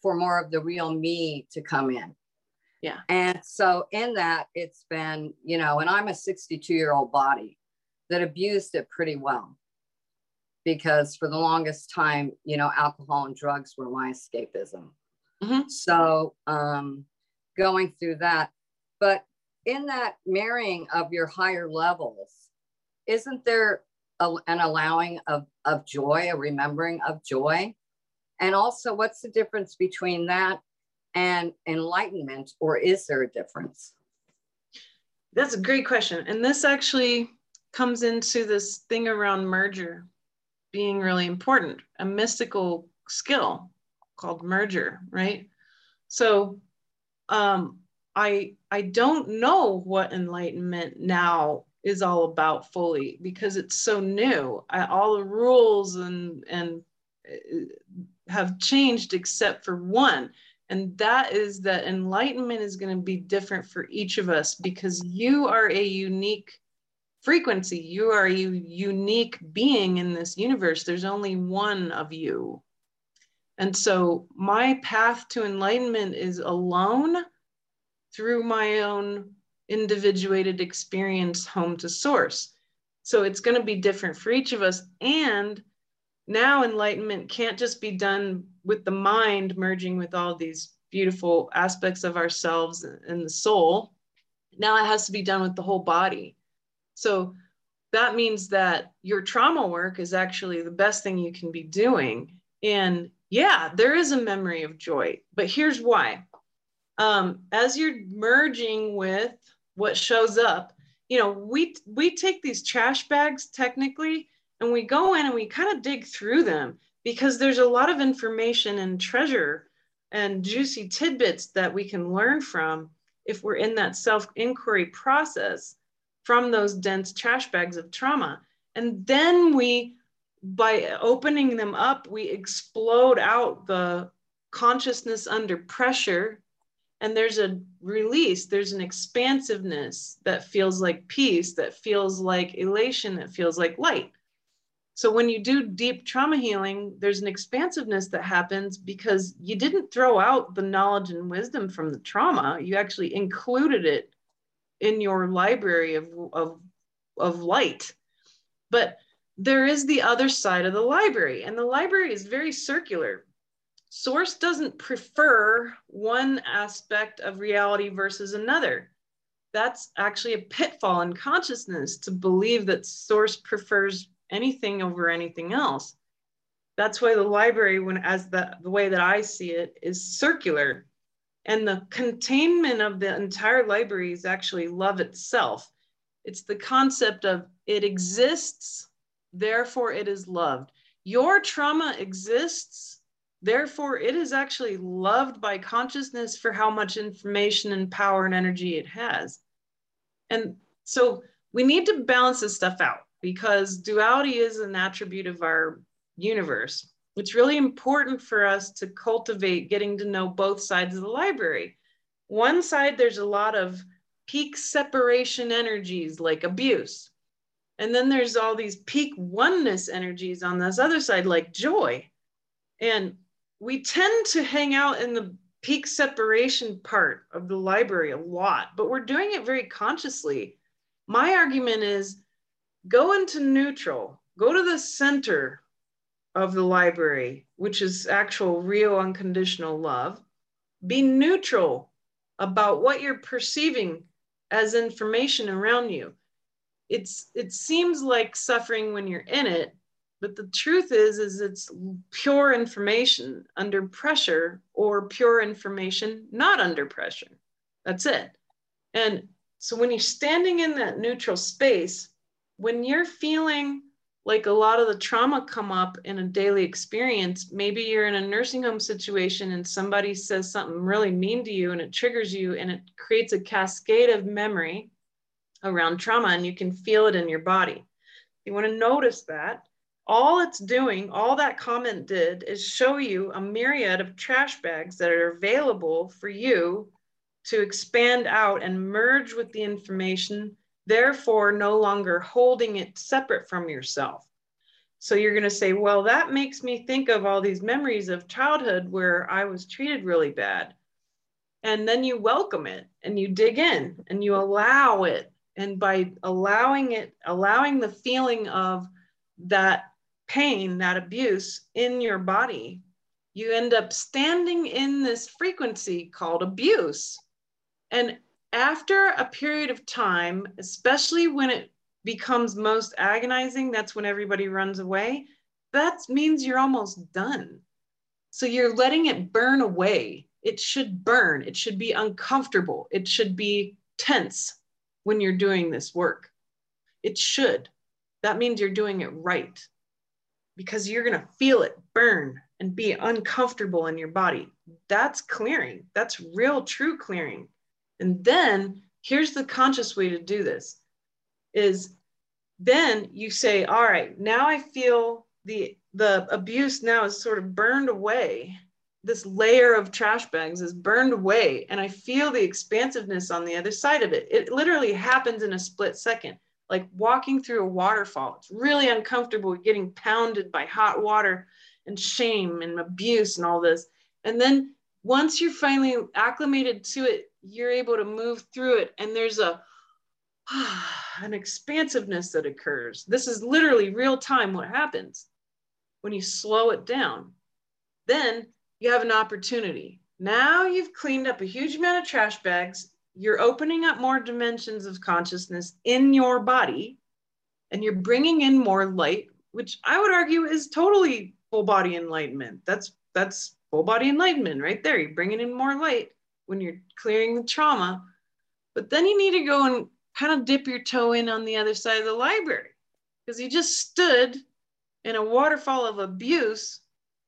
for more of the real me to come in. Yeah. And so in that it's been you know and i'm a 62 year old body that abused it pretty well. Because for the longest time you know alcohol and drugs were my escapism. Mm-hmm. so um going through that but in that marrying of your higher levels, isn't there an allowing of, of joy, a remembering of joy? And also, what's the difference between that and enlightenment, or is there a difference? That's a great question. And this actually comes into this thing around merger being really important, a mystical skill called merger, right? So um, I I don't know what enlightenment now is all about fully because it's so new. I, all the rules and and uh, have changed except for one, and that is that enlightenment is going to be different for each of us because you are a unique frequency. You are a unique being in this universe. There's only one of you. And so my path to enlightenment is alone through my own individuated experience home to source. So it's going to be different for each of us. And now enlightenment can't just be done with the mind merging with all these beautiful aspects of ourselves and the soul. Now it has to be done with the whole body. So that means that your trauma work is actually the best thing you can be doing. And yeah, there is a memory of joy, but here's why um, as you're merging with what shows up, you know, we we take these trash bags technically and we go in and we kind of dig through them because there's a lot of information and treasure and juicy tidbits that we can learn from if we're in that self inquiry process from those dense trash bags of trauma. And then we, by opening them up, we explode out the consciousness under pressure and there's a release there's an expansiveness that feels like peace that feels like elation that feels like light. So when you do deep trauma healing there's an expansiveness that happens because you didn't throw out the knowledge and wisdom from the trauma. You actually included it in your library of, of, of light. But there is the other side of the library and the library is very circular source doesn't prefer one aspect of reality versus another. That's actually a pitfall in consciousness to believe that source prefers anything over anything else. That's why the library, when as the, the way that I see it, is circular. And the containment of the entire library is actually love itself. It's the concept of it exists, therefore it is loved. Your trauma exists, Therefore, it is actually loved by consciousness for how much information and power and energy it has. And so we need to balance this stuff out because duality is an attribute of our universe. It's really important for us to cultivate getting to know both sides of the library. One side, there's a lot of peak separation energies like abuse. And then there's all these peak oneness energies on this other side, like joy. And we tend to hang out in the peak separation part of the library a lot, but we're doing it very consciously. My argument is go into neutral, go to the center of the library, which is actual real unconditional love. Be neutral about what you're perceiving as information around you. It's it seems like suffering when you're in it, but the truth is is it's pure information under pressure or pure information not under pressure. That's it. And so when you're standing in that neutral space, when you're feeling like a lot of the trauma come up in a daily experience maybe you're in a nursing home situation and somebody says something really mean to you and it triggers you and it creates a cascade of memory around trauma and you can feel it in your body you want to notice that all it's doing all that comment did is show you a myriad of trash bags that are available for you to expand out and merge with the information therefore no longer holding it separate from yourself. So you're going to say, well, that makes me think of all these memories of childhood where I was treated really bad. And then you welcome it and you dig in and you allow it. And by allowing it, allowing the feeling of that pain, that abuse in your body, you end up standing in this frequency called abuse. And after a period of time, especially when it becomes most agonizing, that's when everybody runs away. That means you're almost done. So you're letting it burn away. It should burn. It should be uncomfortable. It should be tense when you're doing this work. It should. That means you're doing it right because you're going to feel it burn and be uncomfortable in your body. That's clearing. That's real, true clearing. And then here's the conscious way to do this is then you say, all right, now I feel the the abuse now is sort of burned away. This layer of trash bags is burned away, and I feel the expansiveness on the other side of it. It literally happens in a split second, like walking through a waterfall. It's really uncomfortable getting pounded by hot water and shame and abuse and all this. And then once you're finally acclimated to it, you're able to move through it and there's a an expansiveness that occurs this is literally real time what happens when you slow it down then you have an opportunity now you've cleaned up a huge amount of trash bags you're opening up more dimensions of consciousness in your body and you're bringing in more light which i would argue is totally full body enlightenment that's that's full body enlightenment right there you're bringing in more light when you're clearing the trauma. But then you need to go and kind of dip your toe in on the other side of the library because you just stood in a waterfall of abuse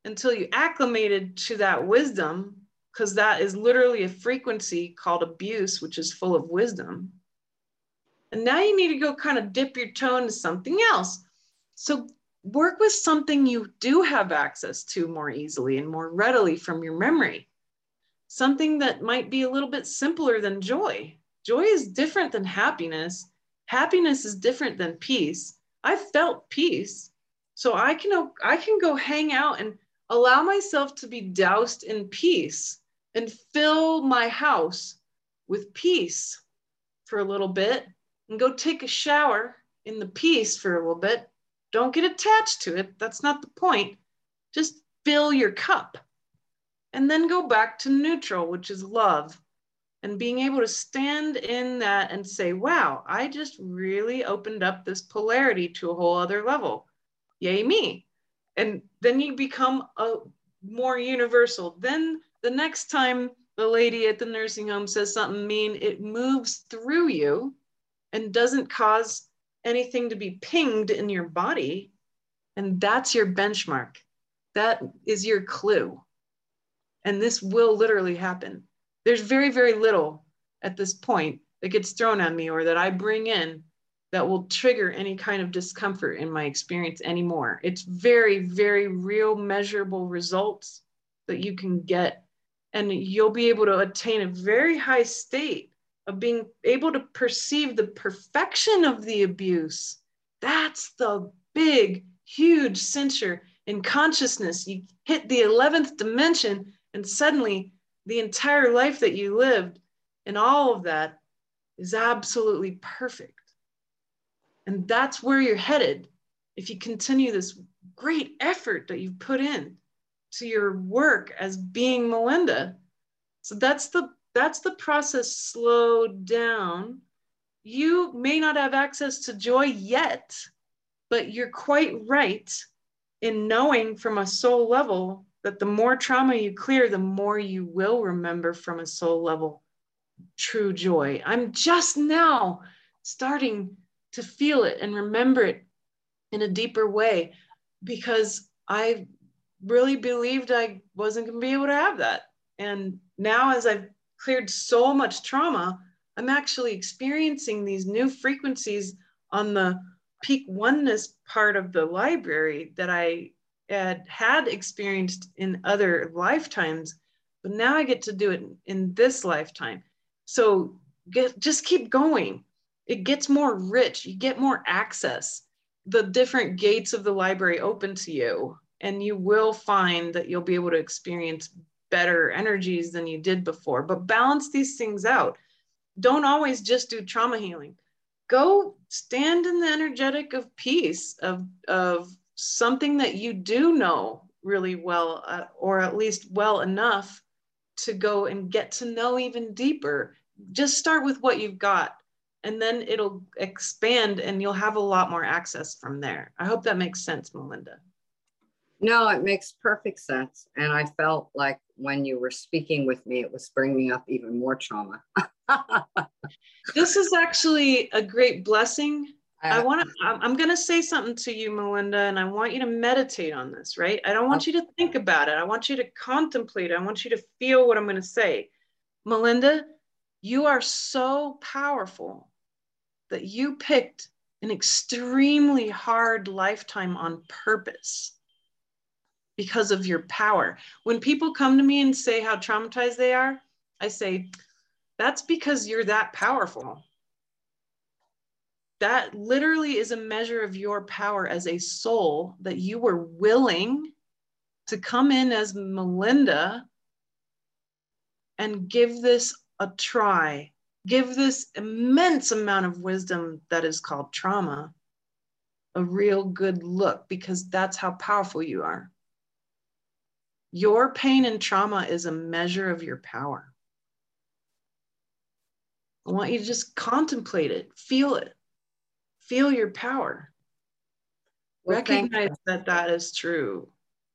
until you acclimated to that wisdom because that is literally a frequency called abuse, which is full of wisdom. And now you need to go kind of dip your toe into something else. So work with something you do have access to more easily and more readily from your memory something that might be a little bit simpler than joy. Joy is different than happiness. Happiness is different than peace. I felt peace. So I can I can go hang out and allow myself to be doused in peace and fill my house with peace for a little bit and go take a shower in the peace for a little bit. Don't get attached to it. That's not the point. Just fill your cup and then go back to neutral, which is love. And being able to stand in that and say, wow, I just really opened up this polarity to a whole other level. Yay, me. And then you become a more universal. Then the next time the lady at the nursing home says something mean, it moves through you and doesn't cause anything to be pinged in your body. And that's your benchmark. That is your clue And this will literally happen. There's very, very little at this point that gets thrown at me or that I bring in that will trigger any kind of discomfort in my experience anymore. It's very, very real, measurable results that you can get. And you'll be able to attain a very high state of being able to perceive the perfection of the abuse. That's the big, huge censure in consciousness. You hit the 11th dimension, and suddenly the entire life that you lived and all of that is absolutely perfect. And that's where you're headed if you continue this great effort that you've put in to your work as being Melinda. So that's the that's the process slowed down. You may not have access to joy yet, but you're quite right in knowing from a soul level that the more trauma you clear, the more you will remember from a soul level true joy. I'm just now starting to feel it and remember it in a deeper way because I really believed I wasn't going to be able to have that. And now, as I've cleared so much trauma, I'm actually experiencing these new frequencies on the peak oneness part of the library that I had had experienced in other lifetimes, but now I get to do it in this lifetime. So get, just keep going it gets more rich you get more access the different gates of the library open to you and you will find that you'll be able to experience better energies than you did before but balance these things out don't always just do trauma healing go stand in the energetic of peace of of something that you do know really well uh, or at least well enough to go and get to know even deeper just start with what you've got and then it'll expand and you'll have a lot more access from there. I hope that makes sense, Melinda. No, it makes perfect sense. And I felt like when you were speaking with me, it was bringing up even more trauma. this is actually a great blessing. I want to, I'm going to say something to you, Melinda, and I want you to meditate on this, right? I don't want you to think about it. I want you to contemplate. I want you to feel what I'm going to say. Melinda, you are so powerful that you picked an extremely hard lifetime on purpose because of your power. When people come to me and say how traumatized they are, I say, that's because you're that powerful. That literally is a measure of your power as a soul that you were willing to come in as Melinda and give this a try. Give this immense amount of wisdom that is called trauma a real good look because that's how powerful you are. Your pain and trauma is a measure of your power. I want you to just contemplate it, feel it, feel your power. Well, Recognize that that is true.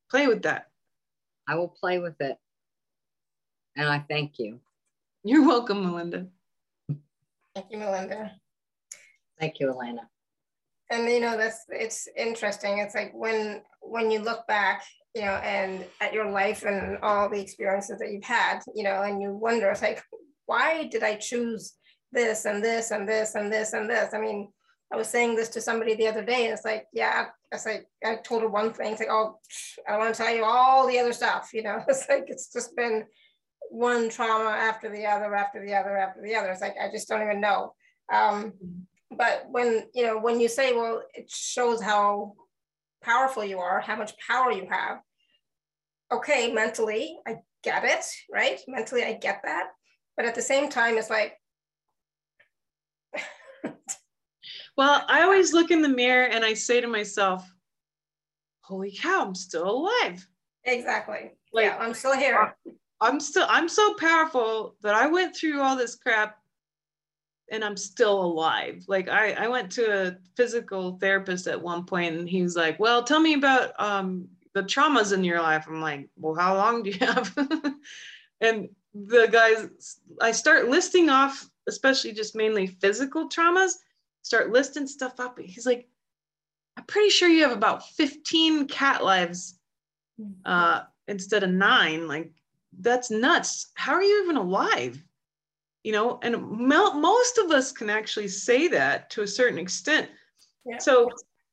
Play with that. I will play with it. And I thank you. You're welcome, Melinda. Thank you, Melinda. Thank you, Elena. And you know, that's it's interesting. It's like when when you look back, you know, and at your life and all the experiences that you've had, you know, and you wonder, it's like, why did I choose this and this and this and this and this? I mean, I was saying this to somebody the other day, and it's like, yeah, it's like I told her one thing, it's like, oh, I want to tell you all the other stuff, you know. It's like it's just been one trauma after the other, after the other, after the other. It's like I just don't even know. Um, but when you know, when you say, well, it shows how powerful you are, how much power you have. Okay, mentally, I get it, right? Mentally, I get that. But at the same time, it's like, well, I always look in the mirror and I say to myself, holy cow, I'm still alive. Exactly. Like, yeah, I'm still here. I'm still I'm so powerful that I went through all this crap and I'm still alive. Like I, I went to a physical therapist at one point and he was like, well, tell me about um, the traumas in your life. I'm like, well, how long do you have? and the guys, I start listing off, especially just mainly physical traumas, start listing stuff up. He's like, I'm pretty sure you have about 15 cat lives uh, instead of nine. Like that's nuts. How are you even alive? You know, and mo- most of us can actually say that to a certain extent. Yeah. So,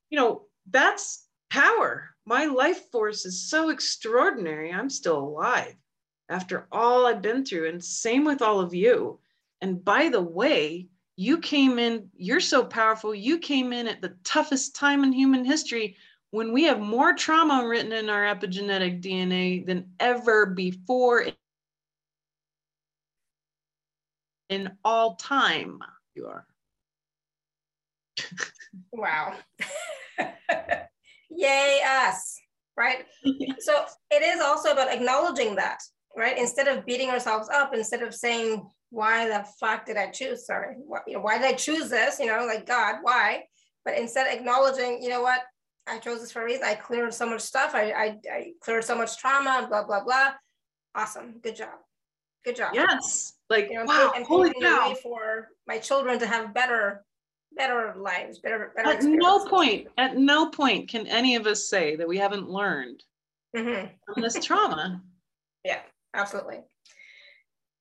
you know, that's power. My life force is so extraordinary. I'm still alive after all I've been through. And same with all of you. And by the way, you came in, you're so powerful. You came in at the toughest time in human history when we have more trauma written in our epigenetic DNA than ever before in all time. You are. wow. Yay, us, right? so it is also about acknowledging that, right? Instead of beating ourselves up, instead of saying, why the fuck did I choose? Sorry, why, you know, why did I choose this? You know, like God, why? But instead acknowledging, you know what, I chose this for a reason. I cleared so much stuff. I, I, I cleared so much trauma, blah, blah, blah. Awesome. Good job. Good job. Yes. Like, you know, wow, and holy cow. for my children to have better, better lives, better, better At no point, at no point can any of us say that we haven't learned mm-hmm. from this trauma. Yeah, absolutely.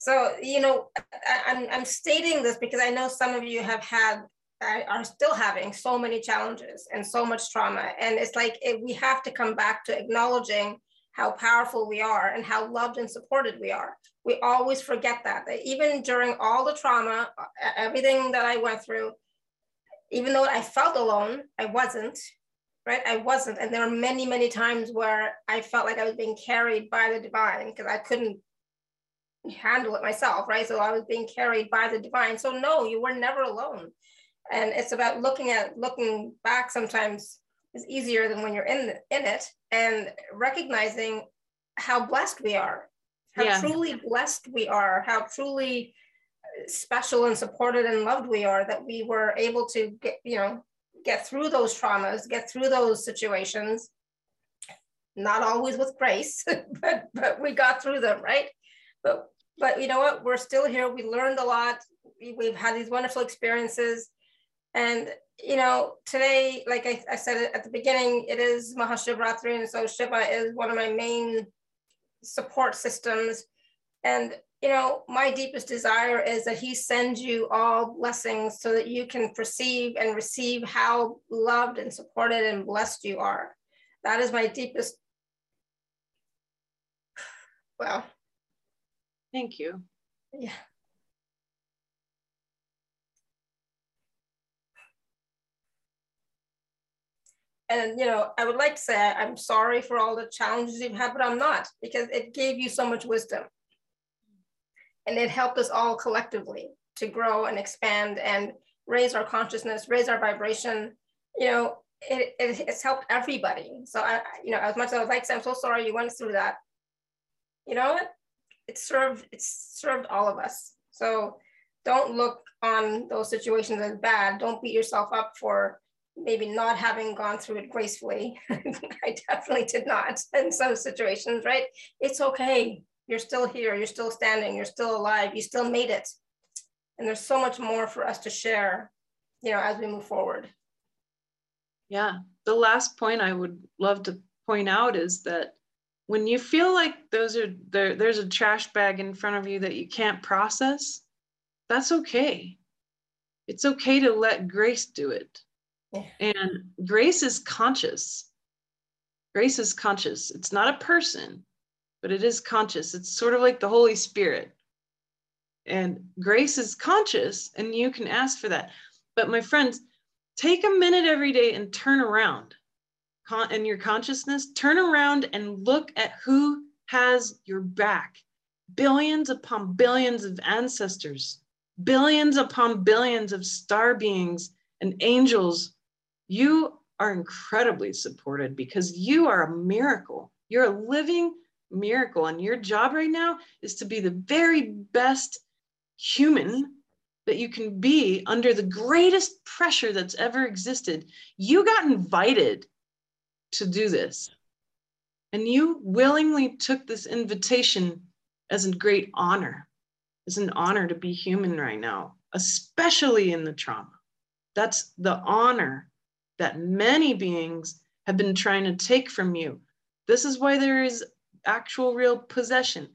So, you know, I, I'm, I'm stating this because I know some of you have had are still having so many challenges and so much trauma. And it's like it, we have to come back to acknowledging how powerful we are and how loved and supported we are. We always forget that, that even during all the trauma, uh, everything that I went through, even though I felt alone, I wasn't, right? I wasn't. And there were many, many times where I felt like I was being carried by the divine because I couldn't handle it myself, right? So I was being carried by the divine. So no, you were never alone and it's about looking at looking back sometimes is easier than when you're in in it and recognizing how blessed we are how yeah. truly blessed we are how truly special and supported and loved we are that we were able to get you know get through those traumas get through those situations. Not always with grace but but we got through them right? But but you know what? We're still here. We learned a lot. We've had these wonderful experiences. And you know, today, like I, I said at the beginning, it is Mahashivratri, and so Shiva is one of my main support systems. And you know, my deepest desire is that he sends you all blessings so that you can perceive and receive how loved and supported and blessed you are. That is my deepest. Well, thank you. Yeah. And you know i would like to say i'm sorry for all the challenges you've had but i'm not because it gave you so much wisdom. And it helped us all collectively to grow and expand and raise our consciousness raise our vibration. You know it, it it's helped everybody. So i you know as much as i would like i'm so sorry you went through that. You know what? It served it's served all of us. So don't look on those situations as bad. Don't beat yourself up for maybe not having gone through it gracefully. I definitely did not in some situations, right? It's okay. You're still here. You're still standing. You're still alive. You still made it. And there's so much more for us to share, you know, as we move forward. Yeah. The last point I would love to point out is that when you feel like those are there, there's a trash bag in front of you that you can't process, that's okay. It's okay to let grace do it and grace is conscious. Grace is conscious. It's not a person, but it is conscious. It's sort of like the Holy Spirit. And grace is conscious, and you can ask for that. But my friends, take a minute every day and turn around Con- in your consciousness. Turn around and look at who has your back. Billions upon billions of ancestors, billions upon billions of star beings and angels you are incredibly supported because you are a miracle. You're a living miracle. And your job right now is to be the very best human that you can be under the greatest pressure that's ever existed. You got invited to do this. And you willingly took this invitation as a great honor, as an honor to be human right now, especially in the trauma. That's the honor that many beings have been trying to take from you. This is why there is actual real possession.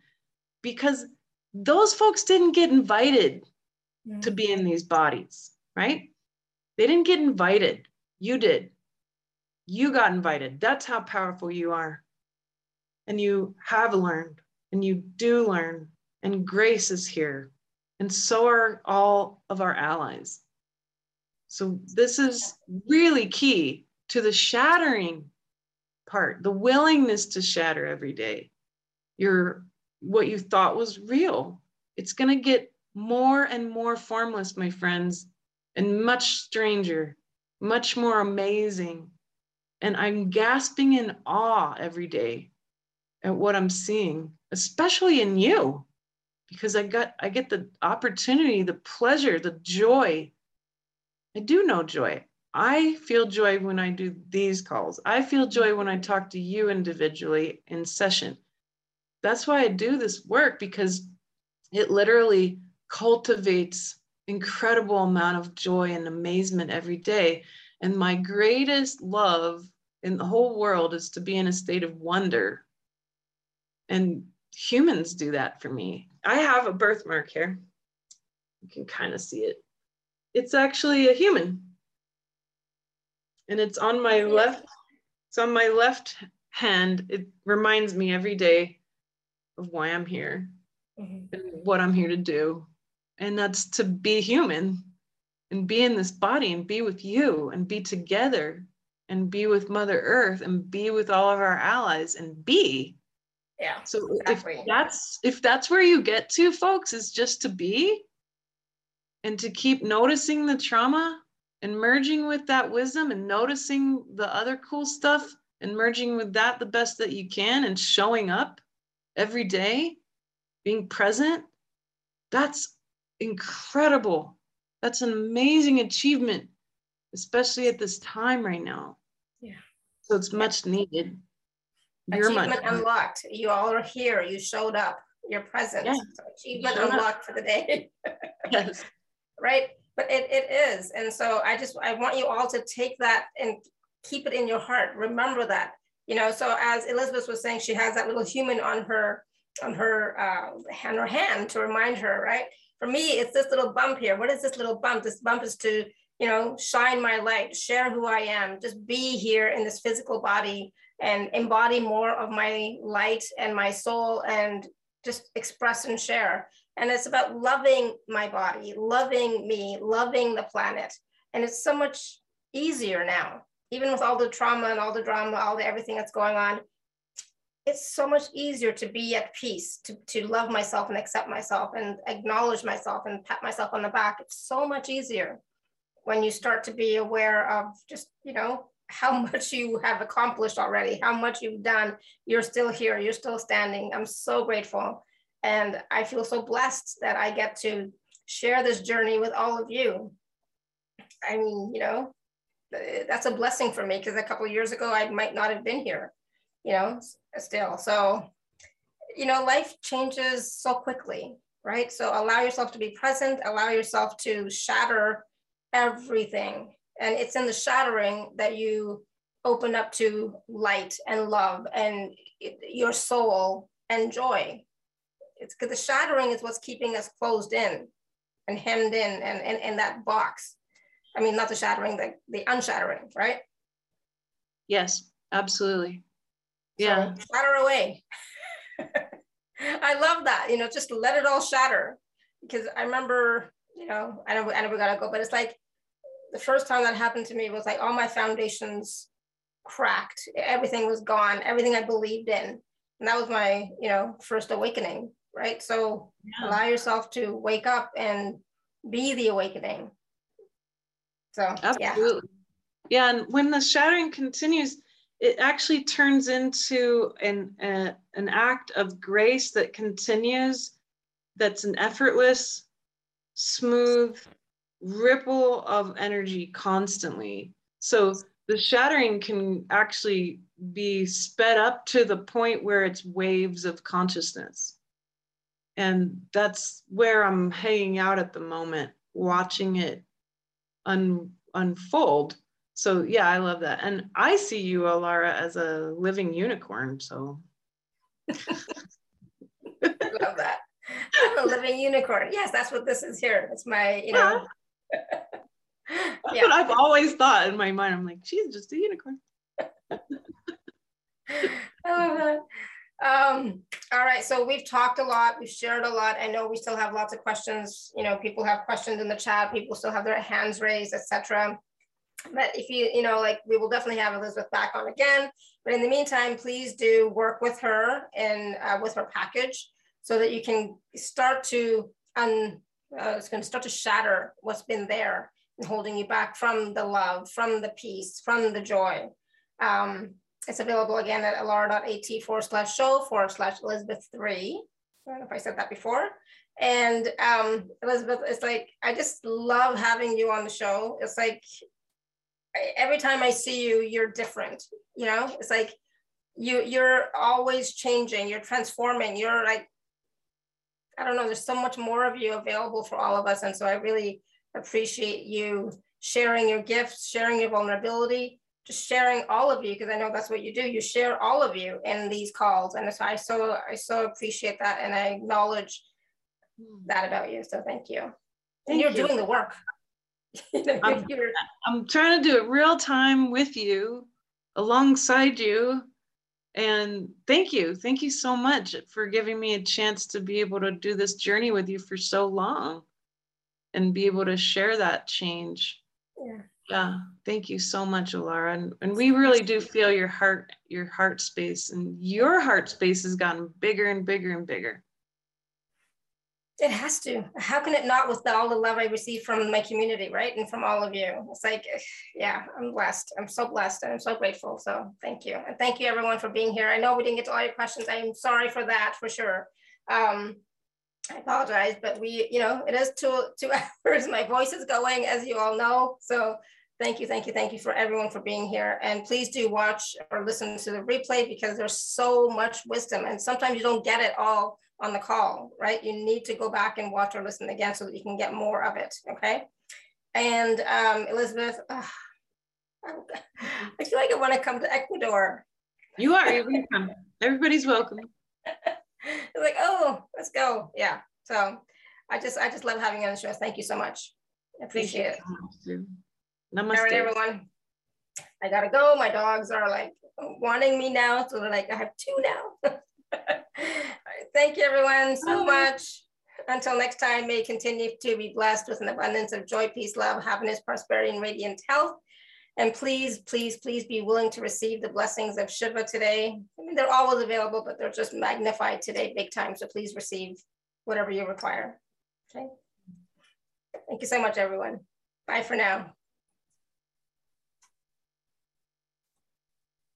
because those folks didn't get invited to be in these bodies, right? They didn't get invited. You did. You got invited. That's how powerful you are. And you have learned, and you do learn, and grace is here. And so are all of our allies. So, this is really key to the shattering part, the willingness to shatter every day. Your what you thought was real. It's going to get more and more formless, my friends, and much stranger, much more amazing. And I'm gasping in awe every day at what I'm seeing, especially in you, because I got I get the opportunity, the pleasure, the joy. I do know joy. I feel joy when I do these calls. I feel joy when I talk to you individually in session. That's why I do this work because it literally cultivates incredible amount of joy and amazement every day. And my greatest love in the whole world is to be in a state of wonder. And humans do that for me. I have a birthmark here. You can kind of see it. It's actually a human. And it's on my left, it's on my left hand. It reminds me every day of why I'm here Mhm. and what I'm here to do. And that's to be human and be in this body and be with you and be together and be with Mother Earth and be with all of our allies and be. Yeah. So Exactly. if that's if that's where you get to, folks, is just to be and to keep noticing the trauma and merging with that wisdom and noticing the other cool stuff and merging with that the best that you can and showing up every day, being present, that's incredible. That's an amazing achievement, especially at this time right now. Yeah. So it's much needed. You're much Achievement unlocked. You all are here. You showed up. You're present. Yeah. So achievement unlocked for the day. yes. Right? But it, it is. And so I just, I want you all to take that and keep it in your heart. Remember that, you know, so as Elizabeth was saying, she has that little human on her, on her, uh, on her hand to remind her, right? For me, it's this little bump here. What is this little bump? This bump is to, you know, shine my light, share who I am, just be here in this physical body and embody more of my light and my soul and just express and share. And it's about loving my body, loving me, loving the planet. And it's so much easier now, even with all the trauma and all the drama, all the everything that's going on. It's so much easier to be at peace, to, to love myself and accept myself and acknowledge myself and pat myself on the back. It's so much easier when you start to be aware of just, you know, how much you have accomplished already, how much you've done. You're still here, you're still standing. I'm so grateful. And I feel so blessed that I get to share this journey with all of you. I mean, you know, that's a blessing for me because a couple years ago I might not have been here, you know, still. So, you know, life changes so quickly, right? So allow yourself to be present, allow yourself to shatter everything. And it's in the shattering that you open up to light and love and your soul and joy it's because the shattering is what's keeping us closed in and hemmed in and in, in that box. I mean, not the shattering, the, the unshattering, right? Yes, absolutely. Yeah. So shatter away. I love that, you know, just let it all shatter. Because I remember, you know, I know I never gotta go, but it's like the first time that happened to me was like all my foundations cracked. Everything was gone, everything I believed in. And that was my, you know, first awakening right? So yeah. allow yourself to wake up and be the awakening. So absolutely. Yeah. yeah, and when the shattering continues, it actually turns into an uh, an act of grace that continues. That's an effortless, smooth ripple of energy constantly. So the shattering can actually be sped up to the point where it's waves of consciousness and that's where i'm hanging out at the moment watching it un- unfold so yeah i love that and i see you alara as a living unicorn so love that. I'm a living unicorn. Yes, that's what this is here. It's my, you know. Uh-huh. That's yeah. what I've always thought in my mind. I'm like, she's just a unicorn. I love that. Um, all right, so we've talked a lot, we've shared a lot. I know we still have lots of questions. You know, people have questions in the chat, people still have their hands raised, etc. But if you, you know, like we will definitely have Elizabeth back on again. But in the meantime, please do work with her and uh, with her package so that you can start to un, uh, it's going to start to shatter what's been there and holding you back from the love, from the peace, from the joy. Um, it's available again at alara.at forward slash show forward slash Elizabeth three. I don't know if I said that before. And um, Elizabeth, it's like, I just love having you on the show. It's like every time I see you, you're different. You know, it's like you you're always changing, you're transforming, you're like, I don't know, there's so much more of you available for all of us. And so I really appreciate you sharing your gifts, sharing your vulnerability, just sharing all of you, because I know that's what you do. You share all of you in these calls. And so I so I so appreciate that and I acknowledge hmm. that about you. So thank you. Thank and you're you. doing the work. I'm, I'm trying to do it real time with you, alongside you. And thank you. Thank you so much for giving me a chance to be able to do this journey with you for so long and be able to share that change. Yeah. Yeah. Thank you so much, Alara. And, and we really do feel your heart, your heart space and your heart space has gotten bigger and bigger and bigger. It has to. How can it not with all the love I receive from my community, right? And from all of you. It's like, yeah, I'm blessed. I'm so blessed and I'm so grateful. So thank you. And thank you everyone for being here. I know we didn't get to all your questions. I am sorry for that for sure. Um, I apologize, but we, you know, it is two, two hours. My voice is going, as you all know. So thank you, thank you, thank you for everyone for being here. And please do watch or listen to the replay because there's so much wisdom. And sometimes you don't get it all on the call, right? You need to go back and watch or listen again so that you can get more of it, okay? And um, Elizabeth, uh, I feel like I want to come to Ecuador. You are, welcome. Everybody's welcome. it's like, oh, let's go. Yeah. So I just, I just love having you on the show. Thank you so much. I appreciate it. Namaste. All right, everyone. I gotta go. My dogs are like wanting me now. So they're like, I have two now. Thank you, everyone, so much. Until next time, may continue to be blessed with an abundance of joy, peace, love, happiness, prosperity, and radiant health. And please, please, please be willing to receive the blessings of Shiva today. I mean, they're always available, but they're just magnified today big time. So please receive whatever you require. Okay. Thank you so much, everyone. Bye for now.